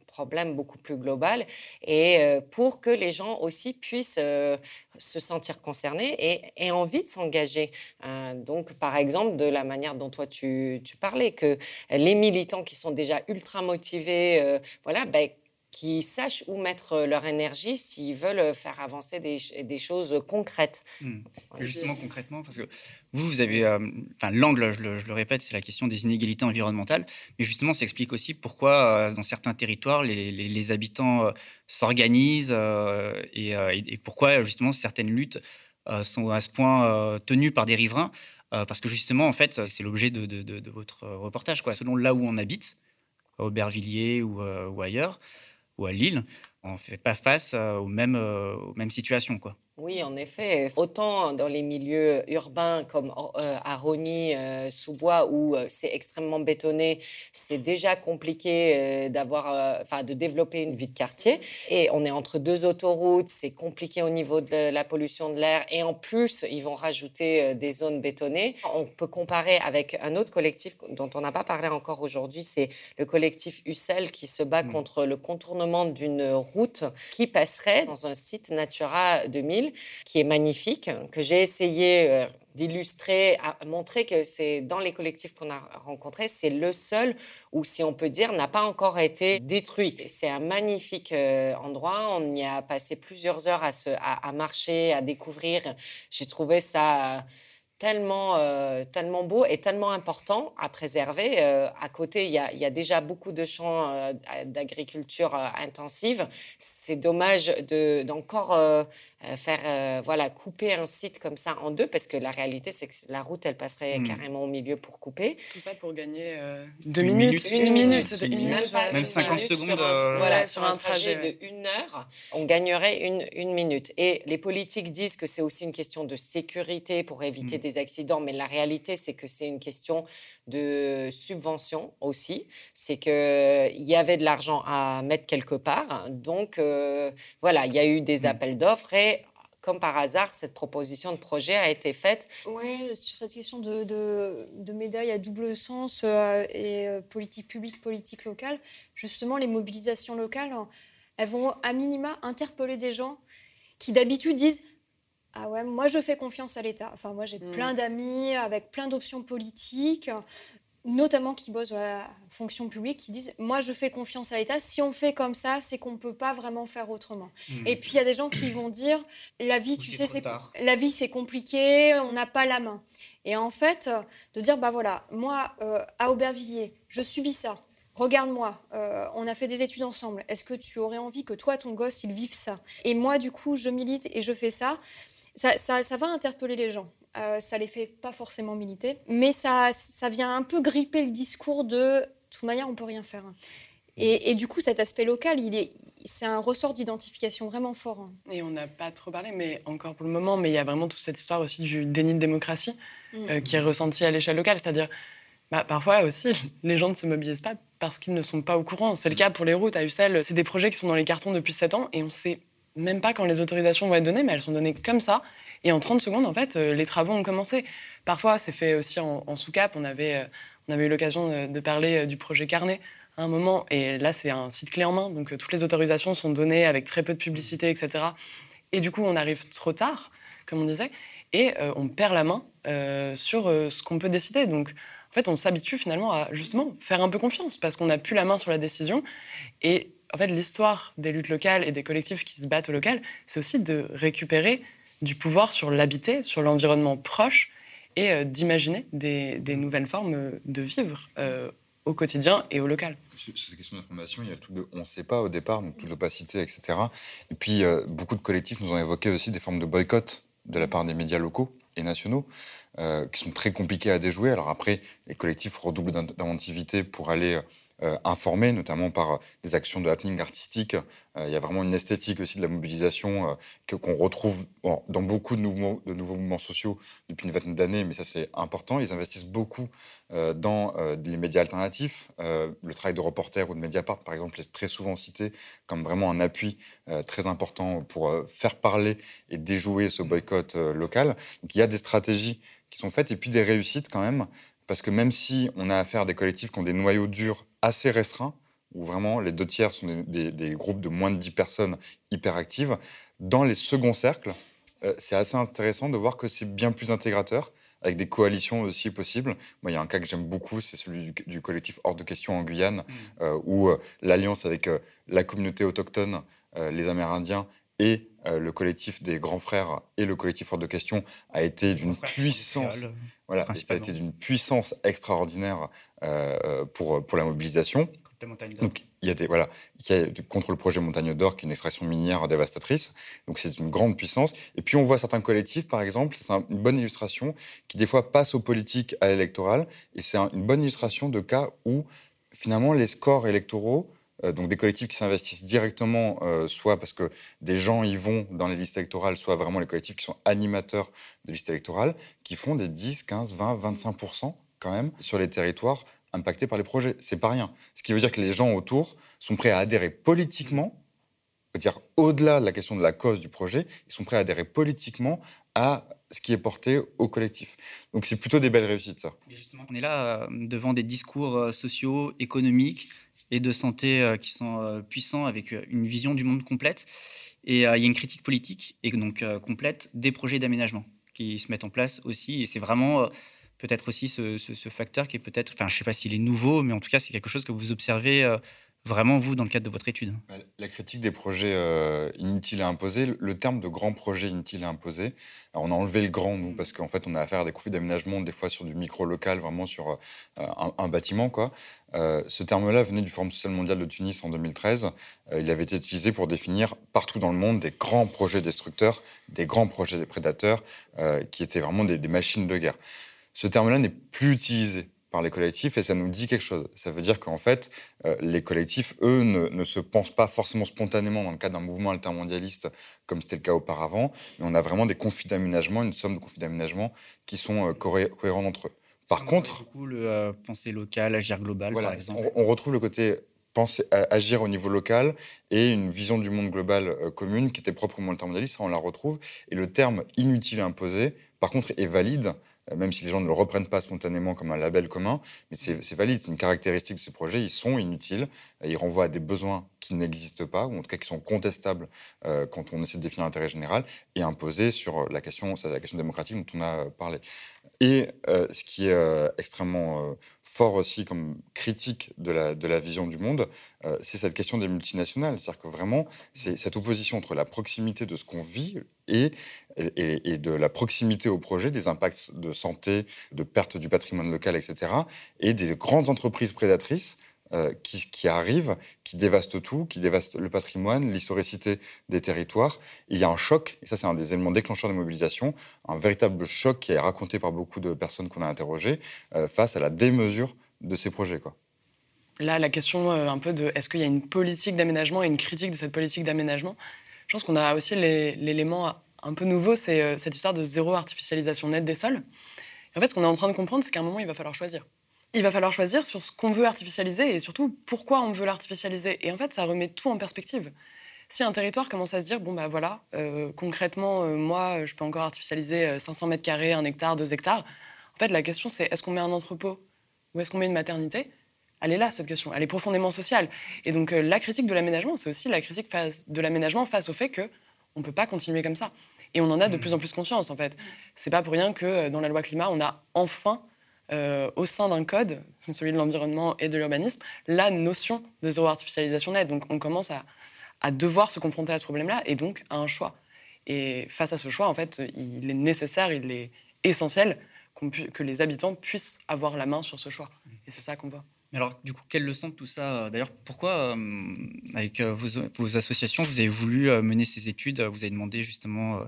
problème beaucoup plus global, et euh, pour que les gens aussi puissent euh, se sentir concernés et aient envie de s'engager. Euh, donc, par exemple, de la manière dont toi tu, tu, parlais, que les militants qui sont déjà ultra motivés, voilà, ben, qui sachent où mettre euh, leur énergie s'ils veulent faire avancer des, des choses concrètes. Hmm. Justement, concrètement, parce que vous, vous avez, euh, enfin, l'angle, je, le, répète, c'est la question des inégalités environnementales, mais justement, ça explique aussi pourquoi, euh, dans certains territoires, les, les, habitants s'organisent et, et, pourquoi, justement, certaines luttes sont à ce point tenues par des riverains, parce que justement, en fait, c'est l'objet de, de, de, votre reportage, quoi. Selon là où on habite, au Aubervilliers ou, ou ailleurs, ou à Lille, on ne fait pas face euh, aux mêmes, euh, aux mêmes situations. Oui, en effet. Autant dans les milieux urbains comme euh, à Rony, euh, où euh, c'est extrêmement bétonné, c'est déjà compliqué d'avoir, enfin, de développer une vie de quartier. Et on est entre deux autoroutes, c'est compliqué au niveau de la pollution de l'air. Et en plus, ils vont rajouter des zones bétonnées. On peut comparer avec un autre collectif dont on n'a pas parlé encore aujourd'hui, c'est le collectif UCEL qui se bat mmh. contre le contournement d'une route qui passerait dans un site Natura 2000 qui est magnifique, que j'ai essayé euh, d'illustrer, à montrer que c'est dans les collectifs qu'on a rencontrés, c'est le seul où, si on peut dire, n'a pas encore été détruit. C'est un magnifique euh, endroit. On y a passé plusieurs heures à, se, à, marcher, à découvrir. J'ai trouvé ça tellement, euh, tellement beau et tellement important à préserver. à côté, il y, a, il y, a, déjà beaucoup de champs d'agriculture intensive. C'est dommage d'encore euh, faire euh, voilà couper un site comme ça en deux parce que la réalité c'est que la route elle passerait Mm. carrément au milieu pour couper. Tout ça pour gagner euh, deux Une minutes, minute. une minute, Une minute. minute, pas Même une 50 minute secondes, sur un, euh, voilà, sur un trajet trajet, de une heure, on gagnerait une, une minute. Et les politiques disent que c'est aussi une question de sécurité pour éviter Mm. des accidents, mais la réalité, c'est que c'est une question de subvention aussi. C'est qu'il y avait de l'argent à mettre quelque part. Donc, euh, voilà, il y a eu des Mm. appels d'offres et, comme par hasard, cette proposition de projet a été faite. Oui, sur cette question de, de, de médaille à double sens euh, et euh, politique publique, politique locale, justement, les mobilisations locales, elles vont à minima interpeller des gens qui d'habitude disent Ah ouais, moi je fais confiance à l'État. Enfin, moi j'ai Mm. plein d'amis avec plein d'options politiques, notamment qui bossent dans la fonction publique, qui disent Moi je fais confiance à l'État. Si on fait comme ça, c'est qu'on ne peut pas vraiment faire autrement. Mm. Et puis il y a des gens qui vont dire La vie, Ou tu sais, c'est la vie c'est compliqué, on n'a pas la main. Et en fait, de dire bah voilà, moi euh, à Aubervilliers, je subis ça. Regarde-moi, euh, on a fait des études ensemble. Est-ce que tu aurais envie que toi, ton gosse, il vive ça? Et moi, du coup, je milite et je fais ça. Ça, ça, ça va interpeller les gens. Euh, ça les fait pas forcément militer, mais ça, ça vient un peu gripper le discours de de toute manière, on peut rien faire. Et, et du coup, cet aspect local, il est, c'est un ressort d'identification vraiment fort. hein. Et on n'a pas trop parlé, mais encore pour le moment, mais il y a vraiment toute cette histoire aussi du déni de démocratie Mm. euh, qui est ressenti à l'échelle locale. C'est-à-dire, bah, parfois aussi, les gens ne se mobilisent pas parce qu'ils ne sont pas au courant. C'est le cas pour les routes à Ussel. C'est des projets qui sont dans les cartons depuis 7 ans et on ne sait même pas quand les autorisations vont être données, mais elles sont données comme ça. Et en 30 secondes, en fait, euh, les travaux ont commencé. Parfois, c'est fait aussi en, sous-cap. On avait, euh, on avait eu l'occasion de, parler euh, du projet Carnet à un moment. Et là, c'est un site clé en main. Donc, toutes les autorisations sont données avec très peu de publicité, etc. Et du coup, on arrive trop tard, comme on disait, et on perd la main sur ce qu'on peut décider. Donc, en fait, on s'habitue finalement à justement faire un peu confiance parce qu'on n'a plus la main sur la décision. Et en fait, l'histoire des luttes locales et des collectifs qui se battent au local, c'est aussi de récupérer du pouvoir sur l'habité, sur l'environnement proche et euh, d'imaginer des, nouvelles formes de vivre euh, au quotidien et au local. Sur ces questions d'information, il y a tout le on ne sait pas au départ, donc toute l'opacité, etc. Et puis, euh, beaucoup de collectifs nous ont évoqué aussi des formes de boycott de la part des médias locaux et nationaux, qui sont très compliqués à déjouer. Alors après, les collectifs redoublent d'in- d'inventivité pour aller euh, informer, notamment par euh, des actions de happening artistique. Euh, il y a vraiment une esthétique aussi de la mobilisation que- qu'on retrouve dans beaucoup de, mouvements, de nouveaux mouvements sociaux depuis une vingtaine d'années, mais ça c'est important. Ils investissent beaucoup dans les médias alternatifs. Le travail de reporter ou de Mediapart, par exemple, est très souvent cité comme vraiment un appui très important pour faire parler et déjouer ce boycott local. Donc il y a des stratégies qui sont faites et puis des réussites quand même, parce que même si on a affaire à des collectifs qui ont des noyaux durs assez restreints, où vraiment les deux tiers sont des, des- des groupes de moins de 10 personnes hyper actives, dans les seconds cercles, euh, c'est assez intéressant de voir que c'est bien plus intégrateur avec des coalitions aussi possibles. Moi, il y a un cas que j'aime beaucoup, c'est celui du, du collectif Hors de question en Guyane, euh, où euh, l'alliance avec la communauté autochtone, les Amérindiens et euh, le collectif des grands frères et le collectif Hors de question a été d'une puissance. Voilà, ça a été d'une puissance extraordinaire euh, pour, pour la mobilisation. Donc, il y a des, voilà, contre le projet Montagne d'Or, qui est une extraction minière dévastatrice. Donc, c'est une grande puissance. Et puis, on voit certains collectifs, par exemple, c'est un- une bonne illustration, qui des fois passent aux politiques, à l'électoral. Et c'est un- une bonne illustration de cas où, finalement, les scores électoraux, euh, donc des collectifs qui s'investissent directement, euh, soit parce que des gens y vont dans les listes électorales, soit vraiment les collectifs qui sont animateurs de listes électorales, qui font des 10, 15, 20, 25% quand même sur les territoires impactés par les projets. C'est pas rien. Ce qui veut dire que les gens autour sont prêts à adhérer politiquement, c'est-à-dire au-delà de la question de la cause du projet, ils sont prêts à adhérer politiquement à ce qui est porté au collectif. Donc c'est plutôt des belles réussites, justement, on est là euh, devant des discours euh, sociaux, économiques et de santé euh, qui sont puissants avec une vision du monde complète. Et il y a une critique politique et donc complète des projets d'aménagement qui se mettent en place aussi. Et c'est vraiment peut-être aussi ce, facteur qui est peut-être, enfin je ne sais pas s'il est nouveau, mais en tout cas c'est quelque chose que vous observez vraiment, vous, dans le cadre de votre étude? Bah, La critique des projets euh, inutiles à imposer, le terme de grand projet inutile à imposer, on a enlevé le grand, nous, parce qu'en fait, on a affaire à des conflits d'aménagement, des fois sur du micro-local, vraiment sur euh, un, bâtiment. Quoi. Euh, ce terme-là venait du Forum social mondial de Tunis en 2013. il avait été utilisé pour définir partout dans le monde des grands projets destructeurs, des grands projets des prédateurs, qui étaient vraiment des machines de guerre. Ce terme-là n'est plus utilisé par les collectifs et ça nous dit quelque chose. Ça veut dire qu'en fait, euh, les collectifs, eux, ne, se pensent pas forcément spontanément dans le cadre d'un mouvement altermondialiste comme c'était le cas auparavant, mais on a vraiment des conflits d'aménagement, une somme de conflits d'aménagement qui sont euh, cohérents entre eux. Par contre, beaucoup le euh, penser local, agir global, par exemple. On, retrouve le côté penser, agir au niveau local et une vision du monde global commune qui était propre au monde altermondialiste, ça on la retrouve. Et le terme inutile à imposer, par contre, est valide même si les gens ne le reprennent pas spontanément comme un label commun, mais c'est valide, c'est une caractéristique de ces projets, ils sont inutiles, ils renvoient à des besoins qui n'existent pas, ou en tout cas qui sont contestables euh, quand on essaie de définir l'intérêt général, et imposés sur la question, la question démocratique dont on a parlé. Et euh, ce qui est euh, extrêmement euh, fort aussi comme critique de la, de la vision du monde, c'est cette question des multinationales. C'est-à-dire que vraiment, c'est cette opposition entre la proximité de ce qu'on vit et, et, et, de la proximité au projet, des impacts de santé, de perte du patrimoine local, etc., et des grandes entreprises prédatrices euh, qui, arrivent, qui dévastent tout, qui dévastent le patrimoine, l'historicité des territoires. il y a un choc, et ça c'est un des éléments déclencheurs de mobilisation, un véritable choc qui est raconté par beaucoup de personnes qu'on a interrogées euh, face à la démesure de ces projets. Là, la question euh, un peu de est-ce qu'il y a une politique d'aménagement et une critique de cette politique d'aménagement? Je pense qu'on a aussi l'élément un peu nouveau, c'est cette histoire de zéro artificialisation nette des sols. en fait, ce qu'on est en train de comprendre, c'est qu'à un moment, il va falloir choisir il va falloir choisir sur ce qu'on veut artificialiser et surtout pourquoi on veut l'artificialiser. Et en fait, ça remet tout en perspective. Si un territoire commence à se dire, bon, bah voilà, euh, concrètement, euh, moi, je peux encore artificialiser 500 euh, mètres carrés, un hectare, deux hectares, en fait, la question, c'est est-ce qu'on met un entrepôt ou est-ce qu'on met une maternité? Elle est là, cette question. Elle est profondément sociale. Et donc, la critique de l'aménagement, c'est aussi la critique face de l'aménagement face au fait qu'on ne peut pas continuer comme ça. Et on en a de mmh. plus en plus conscience, en fait. C'est pas pour rien que dans la loi climat, on a enfin euh, au sein d'un code, celui de l'environnement et de l'urbanisme, la notion de zéro artificialisation nette. Donc on commence à, devoir se confronter à ce problème-là et donc à un choix. Et face à ce choix, en fait, il est nécessaire, il est essentiel que les habitants puissent avoir la main sur ce choix. Et c'est ça qu'on voit. Alors, du coup, quelle leçon de tout ça euh, D'ailleurs, pourquoi, euh, avec vos, associations, vous avez voulu mener ces études? Vous avez demandé justement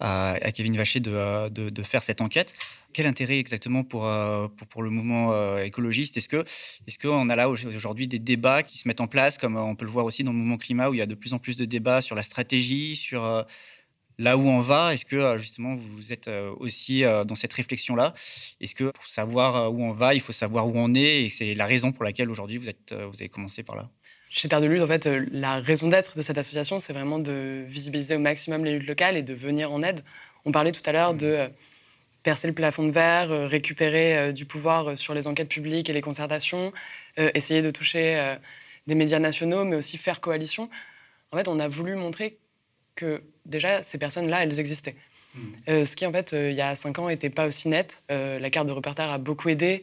à, Kevin Vacher de, faire cette enquête. Quel intérêt exactement pour, euh, pour, le mouvement euh, écologiste? Est-ce qu'on est qu'on a là aujourd'hui des débats qui se mettent en place, comme on peut le voir aussi dans le mouvement climat, où il y a de plus en plus de débats sur la stratégie, sur euh, là où on va? Est-ce que justement vous êtes aussi dans cette réflexion-là? Est-ce que pour savoir où on va, il faut savoir où on est? Et c'est la raison pour laquelle aujourd'hui vous, êtes, vous avez commencé par là. Chez Terre de Lutte, en fait, la raison d'être de cette association, c'est vraiment de visibiliser au maximum les luttes locales et de venir en aide. On parlait tout à l'heure de percer le plafond de verre, euh, récupérer euh, du pouvoir euh, sur les enquêtes publiques et les concertations, essayer de toucher des médias nationaux, mais aussi faire coalition. En fait, on a voulu montrer que déjà, ces personnes-là, elles existaient. Mmh. ce qui, en fait, il y a cinq ans, n'était pas aussi net. la carte de reporter a beaucoup aidé.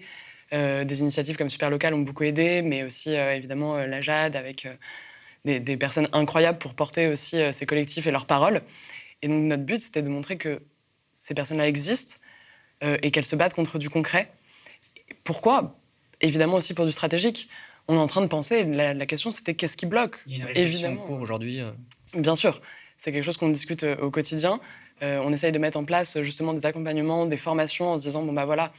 des initiatives comme Super Local ont beaucoup aidé, mais aussi, évidemment, la JAD avec des, des, personnes incroyables pour porter aussi ces collectifs et leurs paroles. Et donc, notre but, c'était de montrer que ces personnes-là existent, euh, et qu'elles se battent contre du concret. Pourquoi? Évidemment aussi pour du stratégique. On est en train de penser, la, question c'était qu'est-ce qui bloque? Il y a une réflexion en cours aujourd'hui. Euh. Bien sûr, c'est quelque chose qu'on discute euh, au quotidien. on essaye de mettre en place justement des accompagnements, des formations en se disant bon bah voilà,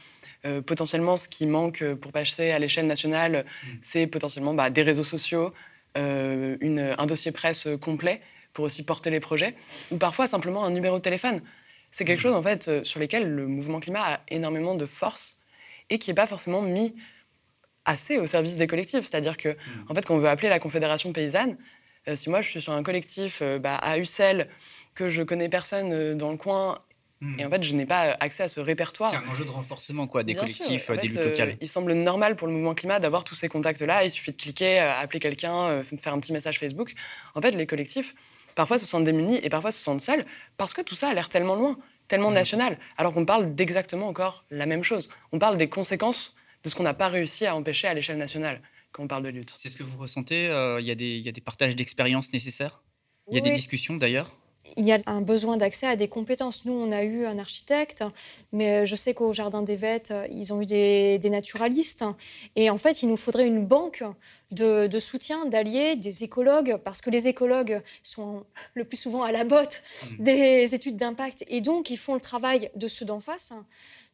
potentiellement ce qui manque pour passer à l'échelle nationale, mm. c'est potentiellement bah, des réseaux sociaux, une, un dossier presse complet pour aussi porter les projets, ou parfois simplement un numéro de téléphone. C'est quelque chose en fait euh, sur lequel le mouvement climat a énormément de force et qui n'est pas forcément mis assez au service des collectifs. C'est-à-dire que, mm. en fait, quand on veut appeler la Confédération paysanne, euh, si moi je suis sur un collectif euh, bah, à Ussel, que je connais personne dans le coin, mm. et en fait je n'ai pas accès à ce répertoire. C'est un enjeu de renforcement quoi, des collectifs, des luttes locales. il semble normal pour le mouvement climat d'avoir tous ces contacts-là. Il suffit de cliquer, appeler quelqu'un, faire un petit message Facebook. En fait, les collectifs, parfois se sentent démunis et parfois se sentent seuls, parce que tout ça a l'air tellement loin, tellement mmh. national, alors qu'on parle d'exactement encore la même chose. On parle des conséquences de ce qu'on n'a pas réussi à empêcher à l'échelle nationale. quand on parle de lutte. C'est ce que vous ressentez Il y, y, a des partages d'expériences nécessaires? Il y a des discussions d'ailleurs? Il y a un besoin d'accès à des compétences. Nous, on a eu un architecte, mais je sais qu'au Jardin des Vêtes, ils ont eu des, naturalistes. Et en fait, il nous faudrait une banque de, soutien, d'alliés, des écologues, parce que les écologues sont le plus souvent à la botte mmh. des études d'impact. Et donc, ils font le travail de ceux d'en face.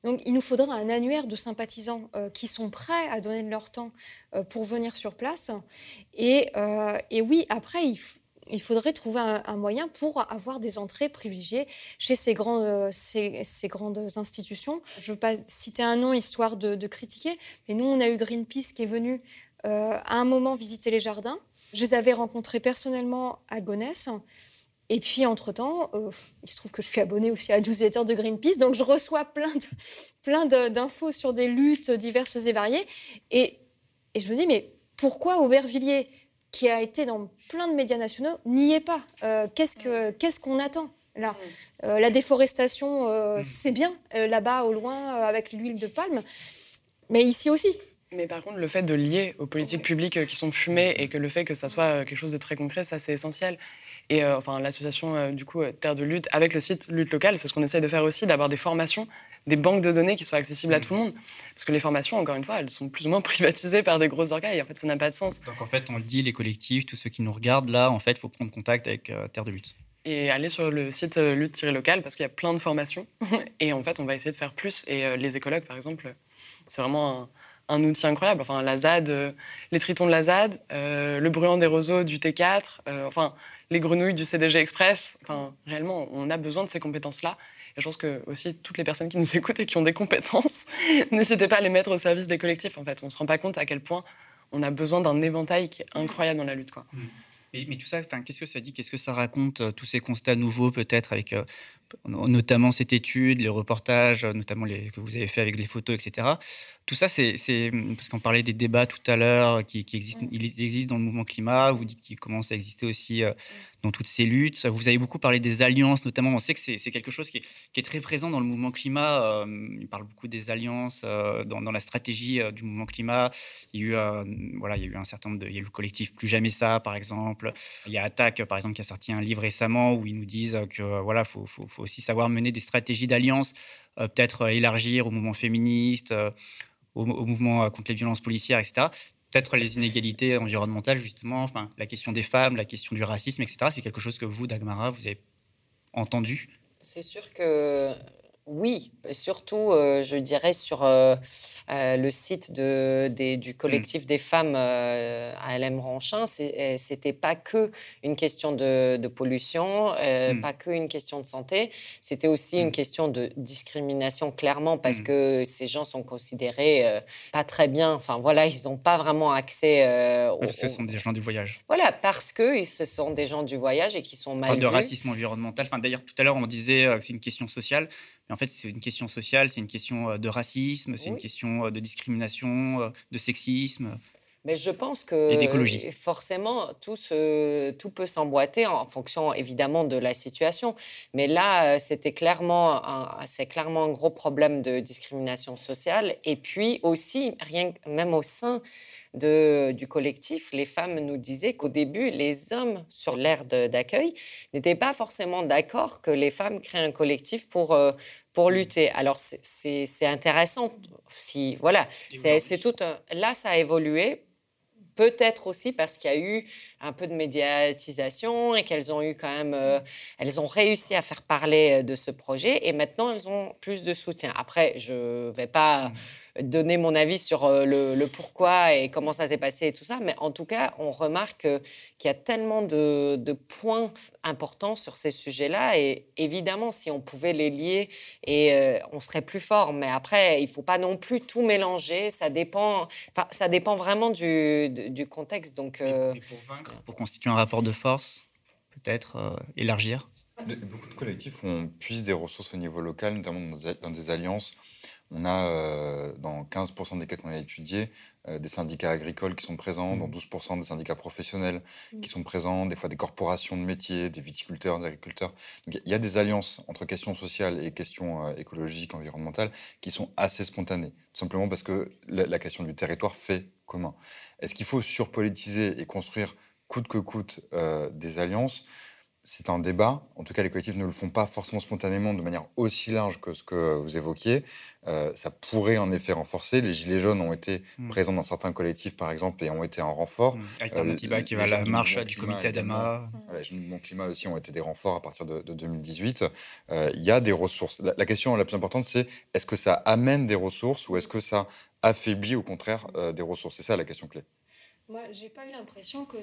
Donc, il nous faudra un annuaire de sympathisants euh, qui sont prêts à donner de leur temps euh, pour venir sur place. Et, euh, et oui, après, il faut il faudrait trouver un, moyen pour avoir des entrées privilégiées chez ces grandes, ces, grandes institutions. Je ne veux pas citer un nom histoire de, critiquer, mais nous, on a eu Greenpeace qui est venu euh, à un moment visiter les jardins. Je les avais rencontrés personnellement à Gonesse. Et puis, entre-temps, euh, il se trouve que je suis abonnée aussi à la newsletter de Greenpeace, donc je reçois plein, de, plein d'infos sur des luttes diverses et variées. Et, et je me dis, mais pourquoi Aubervilliers? Qui a été dans plein de médias nationaux, n'y est pas. Euh, qu'est-ce qu'on attend là euh, La déforestation, euh, mm. c'est bien, là-bas au loin, avec l'huile de palme, mais ici aussi. Mais par contre, le fait de lier aux politiques publiques qui sont fumées et que le fait que ça soit quelque chose de très concret, ça c'est essentiel. Et enfin, l'association du coup Terre de lutte avec le site Lutte locale, c'est ce qu'on essaye de faire aussi, d'avoir des formations des banques de données qui soient accessibles à mm. tout le monde. Parce que les formations, encore une fois, elles sont plus ou moins privatisées par des gros organes et en fait, ça n'a pas de sens. Donc en fait, on dit les collectifs, tous ceux qui nous regardent, là, en fait, il faut prendre contact avec euh, Terre de Lutte. Et aller sur le site euh, lutte-local parce qu'il y a plein de formations. et en fait, on va essayer de faire plus. Et euh, les écologues, par exemple, c'est vraiment un, outil incroyable. Enfin, la ZAD, les tritons de la ZAD, le bruant des roseaux du T4, enfin, les grenouilles du CDG Express. Enfin, réellement, on a besoin de ces compétences-là je pense que aussi toutes les personnes qui nous écoutent et qui ont des compétences, n'hésitez pas à les mettre au service des collectifs. En fait, on se rend pas compte à quel point on a besoin d'un éventail qui est incroyable dans la lutte. Quoi. Mais, mais tout ça, qu'est-ce que ça dit? Qu'est-ce que ça raconte euh, Tous ces constats nouveaux, peut-être, avec euh, notamment cette étude, les reportages, notamment les, que vous avez fait avec les photos, etc. Tout ça, c'est parce qu'on parlait des débats tout à l'heure qui, existent, ils existent dans le mouvement climat. Vous dites qu'ils commencent à exister aussi euh, dans toutes ces luttes. Vous avez beaucoup parlé des alliances, notamment. On sait que c'est quelque chose qui est, très présent dans le mouvement climat. Euh, il parle beaucoup des alliances euh, dans, la stratégie du mouvement climat. Il y a eu, voilà, il y a eu un certain nombre de, il y a eu le collectif Plus jamais ça, par exemple. Il y a Attaque, par exemple, qui a sorti un livre récemment où ils nous disent que voilà, faut, faut faut aussi savoir mener des stratégies d'alliance, euh, peut-être euh, élargir au mouvement féministe, euh, au, mouvement contre les violences policières, etc peut-être les inégalités environnementales, justement, enfin, la question des femmes, la question du racisme, etc. C'est quelque chose que vous, Dagmara, vous avez entendu? C'est sûr que oui, surtout, euh, je dirais, sur euh, euh, le site de, du collectif mm. des femmes à LM Ranchin, c'était pas que une question de, pollution, mm. pas que une question de santé, c'était aussi une mm. question de discrimination, clairement, parce que ces gens sont considérés pas très bien. Enfin, voilà, ils n'ont pas vraiment accès. parce que ce sont des gens du voyage. Voilà, parce que ce sont des gens du voyage et qui sont mal. Pas de racisme environnemental. Enfin, D'ailleurs, tout à l'heure, on disait que c'est une question sociale. Mais en fait, c'est une question sociale, c'est une question euh, de racisme, c'est une question euh, de discrimination, euh, de sexisme. Mais je pense que forcément, tout, tout peut s'emboîter en fonction évidemment de la situation. Mais là, c'était clairement c'est clairement un gros problème de discrimination sociale. Et puis aussi, rien, même au sein de, du collectif, les femmes nous disaient qu'au début, les hommes sur l'aire d'accueil n'étaient pas forcément d'accord que les femmes créent un collectif pour, euh, pour lutter. Alors, c'est intéressant. Si, voilà, c'est tout. là, ça a évolué. Peut-être aussi parce qu'il y a eu un peu de médiatisation et qu'elles ont eu quand même, euh, elles ont réussi à faire parler de ce projet et maintenant elles ont plus de soutien. Après, je vais pas. Mmh donner mon avis sur euh, le, pourquoi et comment ça s'est passé et tout ça, mais en tout cas, on remarque qu'il y a tellement de, points importants sur ces sujets-là et évidemment, si on pouvait les lier, et euh, on serait plus fort. Mais après, il faut pas non plus tout mélanger. Ça dépend. ça dépend vraiment du, du contexte. Donc, euh, pour vaincre, pour constituer un rapport de force, peut-être élargir. Beaucoup de collectifs ont puissent des ressources au niveau local, notamment dans des alliances On a, dans 15% des cas qu'on a étudiés, des syndicats agricoles qui sont présents, dans 12% mmh. des syndicats professionnels mmh. qui sont présents, des fois des corporations de métiers, des viticulteurs, des agriculteurs. Donc il y a des alliances entre questions sociales et questions écologiques, environnementales qui sont assez spontanées, tout simplement parce que la question du territoire fait commun. Est-ce qu'il faut surpolitiser et construire coûte que coûte des alliances c'est un débat. En tout cas, les collectifs ne le font pas forcément spontanément de manière aussi large que ce que vous évoquiez. Euh, ça pourrait en effet renforcer. Les Gilets jaunes ont été hmm. présents dans certains collectifs, par exemple, et ont été un renfort. Mmh. Alternativa qui va à la marche du comité d'AMA. les Mon Climat aussi ont été des renforts à partir de, 2018. Euh, il y a des ressources. La, question la plus importante, c'est est-ce que ça amène des ressources ou est-ce que ça affaiblit au contraire euh, des ressources? C'est ça la question clé. Moi, j'ai pas eu l'impression que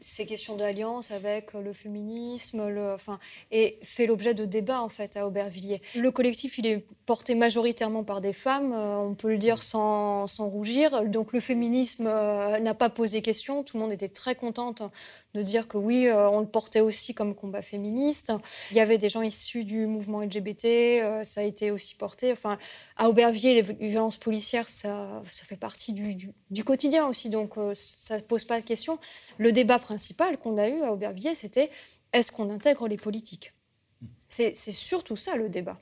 ces questions d'alliance avec le féminisme, enfin, et fait l'objet de débats en fait à Aubervilliers. Le collectif, il est porté majoritairement par des femmes, euh, on peut le dire sans, sans rougir. Donc le féminisme euh, n'a pas posé question. Tout le monde était très contente de dire que oui, euh, on le portait aussi comme combat féministe. Il y avait des gens issus du mouvement LGBT, ça a été aussi porté. Enfin, à Aubervilliers, les violences policières, ça, ça fait partie du, du, quotidien aussi, donc ça ne pose pas de question. Le débat principal qu'on a eu à Aubervilliers, c'était est-ce qu'on intègre les politiques? C'est surtout ça le débat.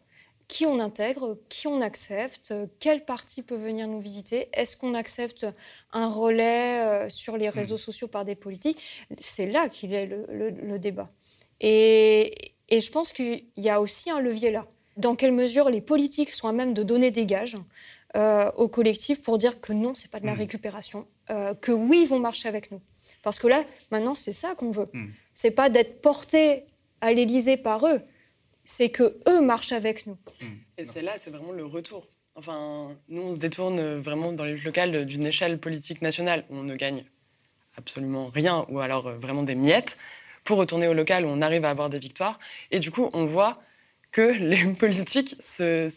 Qui on intègre, qui on accepte, quel parti peut venir nous visiter, est-ce qu'on accepte un relais euh, sur les réseaux mmh. sociaux par des politiques? C'est là qu'il est le, débat. Et, je pense qu'il y a aussi un levier là. Dans quelle mesure les politiques sont à même de donner des gages euh, au collectif pour dire que non, c'est pas de la mmh. récupération, euh, que oui, ils vont marcher avec nous. Parce que là, maintenant, c'est ça qu'on veut. Ce hmm. C'est pas d'être porté à l'Élysée par eux, c'est que eux marchent avec nous. Hmm. Et c'est là, c'est vraiment le retour. Enfin, nous, on se détourne vraiment dans les locales d'une échelle politique nationale où on ne gagne absolument rien, ou alors euh, vraiment des miettes, pour retourner au local où on arrive à avoir des victoires. Et du coup, on voit que les politiques se,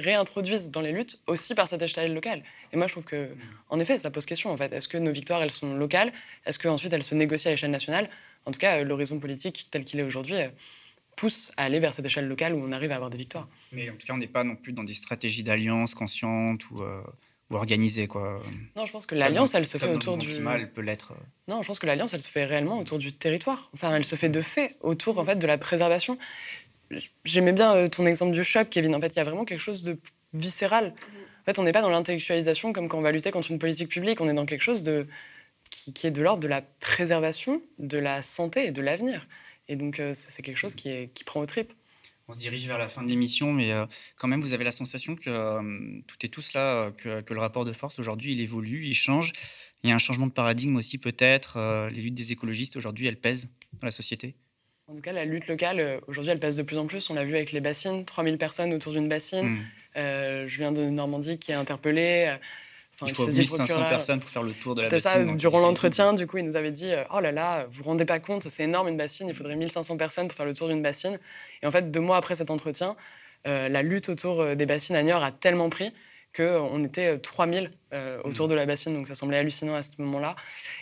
réintroduisent dans les luttes aussi par cette échelle locale. Et moi, je trouve que, en effet, ça pose question. En fait, est-ce que nos victoires, elles sont locales? Est-ce qu'ensuite elles se négocient à l'échelle nationale? En tout cas, l'horizon politique tel qu'il est aujourd'hui euh, pousse à aller vers cette échelle locale où on arrive à avoir des victoires. Mais en tout cas, on n'est pas non plus dans des stratégies d'alliance conscientes ou. Euh, ou organisées, quoi. Non, je pense que l'alliance, elle se fait autour du. peut l'être. Euh. Non, je pense que l'alliance, elle se fait réellement autour du territoire. Enfin, elle se fait de fait autour, en fait, de la préservation j'aimais bien euh, ton exemple du choc, Kevin. En fait, il y a vraiment quelque chose de viscéral. En fait, on n'est pas dans l'intellectualisation comme quand on va lutter contre une politique publique. On est dans quelque chose qui, est de l'ordre de la préservation, de la santé et de l'avenir. Et donc, euh, c'est quelque chose qui, prend au trip. On se dirige vers la fin de l'émission, mais euh, quand même, vous avez la sensation que tout est cela, que, que, le rapport de force aujourd'hui, il évolue, il change. Il y a un changement de paradigme aussi, peut-être. les luttes des écologistes aujourd'hui, elles pèsent dans la société? En tout cas, la lutte locale, euh, aujourd'hui, elle passe de plus en plus. On l'a vu avec les bassines, 3000 personnes autour d'une bassine. Hmm. Euh, Julien de Normandie qui est interpellé. Euh, il faut 1500 personnes pour faire le tour de la bassine. ça, durant l'entretien, du coup, il nous avait dit Oh là là, vous vous rendez pas compte, c'est énorme une bassine, il faudrait 1500 personnes pour faire le tour d'une bassine. Et en fait, deux mois après cet entretien, la lutte autour des bassines à Niort a tellement pris qu'on était 3000 euh, euh, autour de la bassine, donc ça semblait hallucinant à ce moment-là.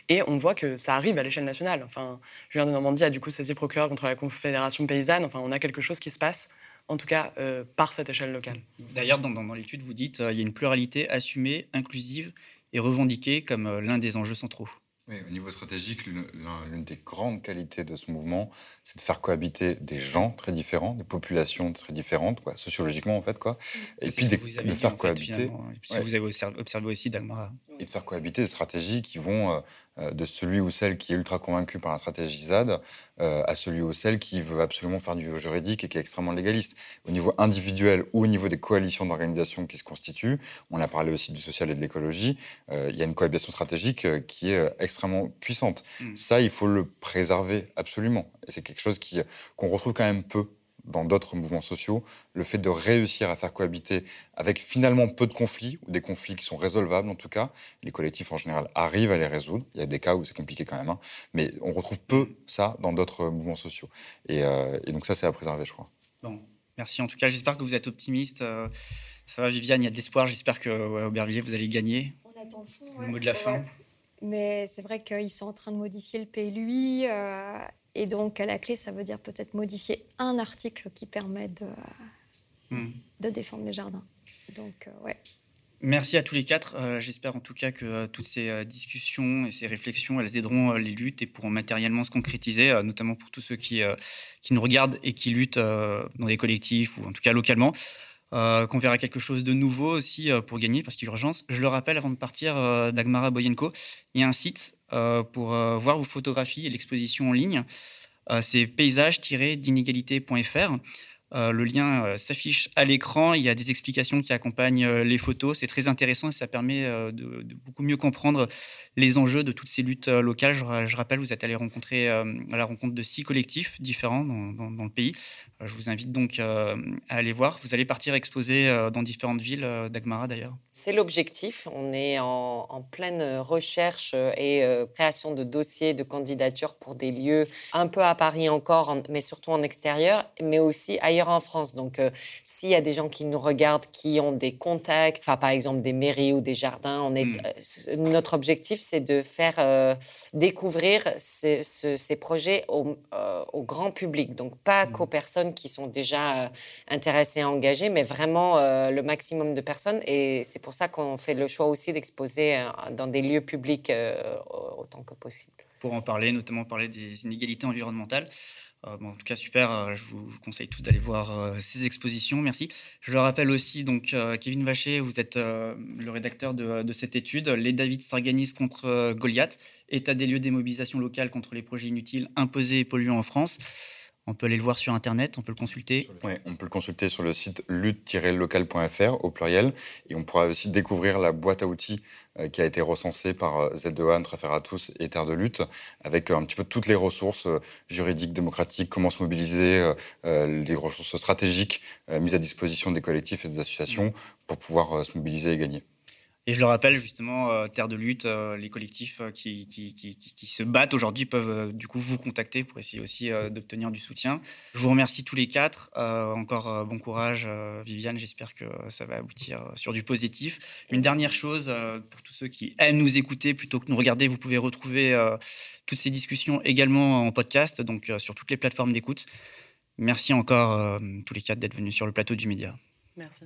Et on voit que ça arrive à l'échelle nationale. Enfin, Julien de Normandie a du coup saisi procureur contre la Confédération paysanne. Enfin, on a quelque chose qui se passe, en tout cas euh, par cette échelle locale. D'ailleurs, dans, dans, l'étude, vous dites qu'il y a une pluralité assumée, inclusive et revendiquée comme l'un des enjeux centraux. Oui, au niveau stratégique, l'une des grandes qualités de ce mouvement, c'est de faire cohabiter des gens très différents, des populations très différentes, quoi, sociologiquement en fait, quoi. Et puis de, faire cohabiter. Que vous avez observé aussi, Dalmara et de faire cohabiter des stratégies qui vont euh, de celui ou celle qui est ultra convaincu par la stratégie ZAD euh, à celui ou celle qui veut absolument faire du juridique et qui est extrêmement légaliste. Au niveau individuel ou au niveau des coalitions d'organisations qui se constituent, on a parlé aussi du social et de l'écologie, il y a une cohabitation stratégique qui est extrêmement puissante. Mm. Ça, il faut le préserver absolument. Et c'est quelque chose qu'on retrouve quand même peu dans d'autres mouvements sociaux, le fait de réussir à faire cohabiter avec finalement peu de conflits, ou des conflits qui sont résolvables en tout cas, les collectifs en général arrivent à les résoudre, il y a des cas où c'est compliqué quand même, hein. mais on retrouve peu ça dans d'autres mouvements sociaux. Euh, et, donc ça, c'est à préserver, je crois. Bon, merci en tout cas, j'espère que vous êtes optimiste. Euh, ça va Viviane, il y a de l'espoir, j'espère que Aubervilliers, vous allez gagner. On attend le fond, Au mot de la fin. Mais c'est vrai qu'ils sont en train de modifier le PLUI. Euh, et donc, à la clé, ça veut dire peut-être modifier un article qui permet de, hmm. de défendre les jardins. Donc, ouais. Merci à tous les quatre. J'espère en tout cas que toutes ces discussions et ces réflexions, elles aideront les luttes et pourront matériellement se concrétiser, notamment pour tous ceux qui, qui nous regardent et qui luttent dans des collectifs ou en tout cas localement. qu'on verra quelque chose de nouveau aussi pour gagner, parce qu'il y a urgence. Je le rappelle avant de partir d'Agmara Boyenko, il y a un site pour voir vos photographies et l'exposition en ligne. C'est paysage-d'inégalité.fr. Euh, le lien euh, s'affiche à l'écran. Il y a des explications qui accompagnent euh, les photos. C'est très intéressant et ça permet de, beaucoup mieux comprendre les enjeux de toutes ces luttes locales. Je, rappelle, vous êtes allé rencontrer à la rencontre de six collectifs différents dans, le pays. Je vous invite donc à aller voir. Vous allez partir exposer dans différentes villes d'Agmara d'ailleurs. C'est l'objectif. On est en, pleine recherche et création de dossiers de candidature pour des lieux un peu à Paris encore, mais surtout en extérieur, mais aussi ailleurs en France. Donc, euh, s'il y a des gens qui nous regardent, qui ont des contacts, enfin, par exemple des mairies ou des jardins, on est, hmm. euh, notre objectif, c'est de faire euh, découvrir ces, projets au, grand public. Donc, pas hmm. qu'aux personnes qui sont déjà intéressées et engagées, mais vraiment le maximum de personnes. Et c'est pour ça qu'on fait le choix aussi d'exposer dans des lieux publics autant que possible. Pour en parler, notamment parler des inégalités environnementales. Euh, en tout cas, super. Euh, je vous conseille tous d'aller voir euh, ces expositions. Merci. Je le rappelle aussi, donc, Kevin Vacher, vous êtes le rédacteur de, cette étude. Les David s'organisent contre Goliath, état des lieux des mobilisations locales contre les projets inutiles, imposés et polluants en France. On peut aller le voir sur Internet, on peut le consulter. Oui, on peut le consulter sur le site lutte-local.fr au pluriel. Et on pourra aussi découvrir la boîte à outils euh, qui a été recensée par euh, Z2A, Notre Affaire à tous et Terre de Lutte, avec euh, un petit peu toutes les ressources juridiques, démocratiques, comment se mobiliser, les ressources stratégiques mises à disposition des collectifs et des associations pour pouvoir se mobiliser et gagner. Et je le rappelle justement, euh, Terre de lutte, euh, les collectifs euh, qui, qui, qui, qui se battent aujourd'hui peuvent du coup vous contacter pour essayer aussi d'obtenir du soutien. Je vous remercie tous les quatre. encore bon courage, Viviane. J'espère que ça va aboutir sur du positif. Une dernière chose pour tous ceux qui aiment nous écouter plutôt que nous regarder, vous pouvez retrouver toutes ces discussions également en podcast, donc sur toutes les plateformes d'écoute. Merci encore tous les quatre d'être venus sur le plateau du Média. Merci.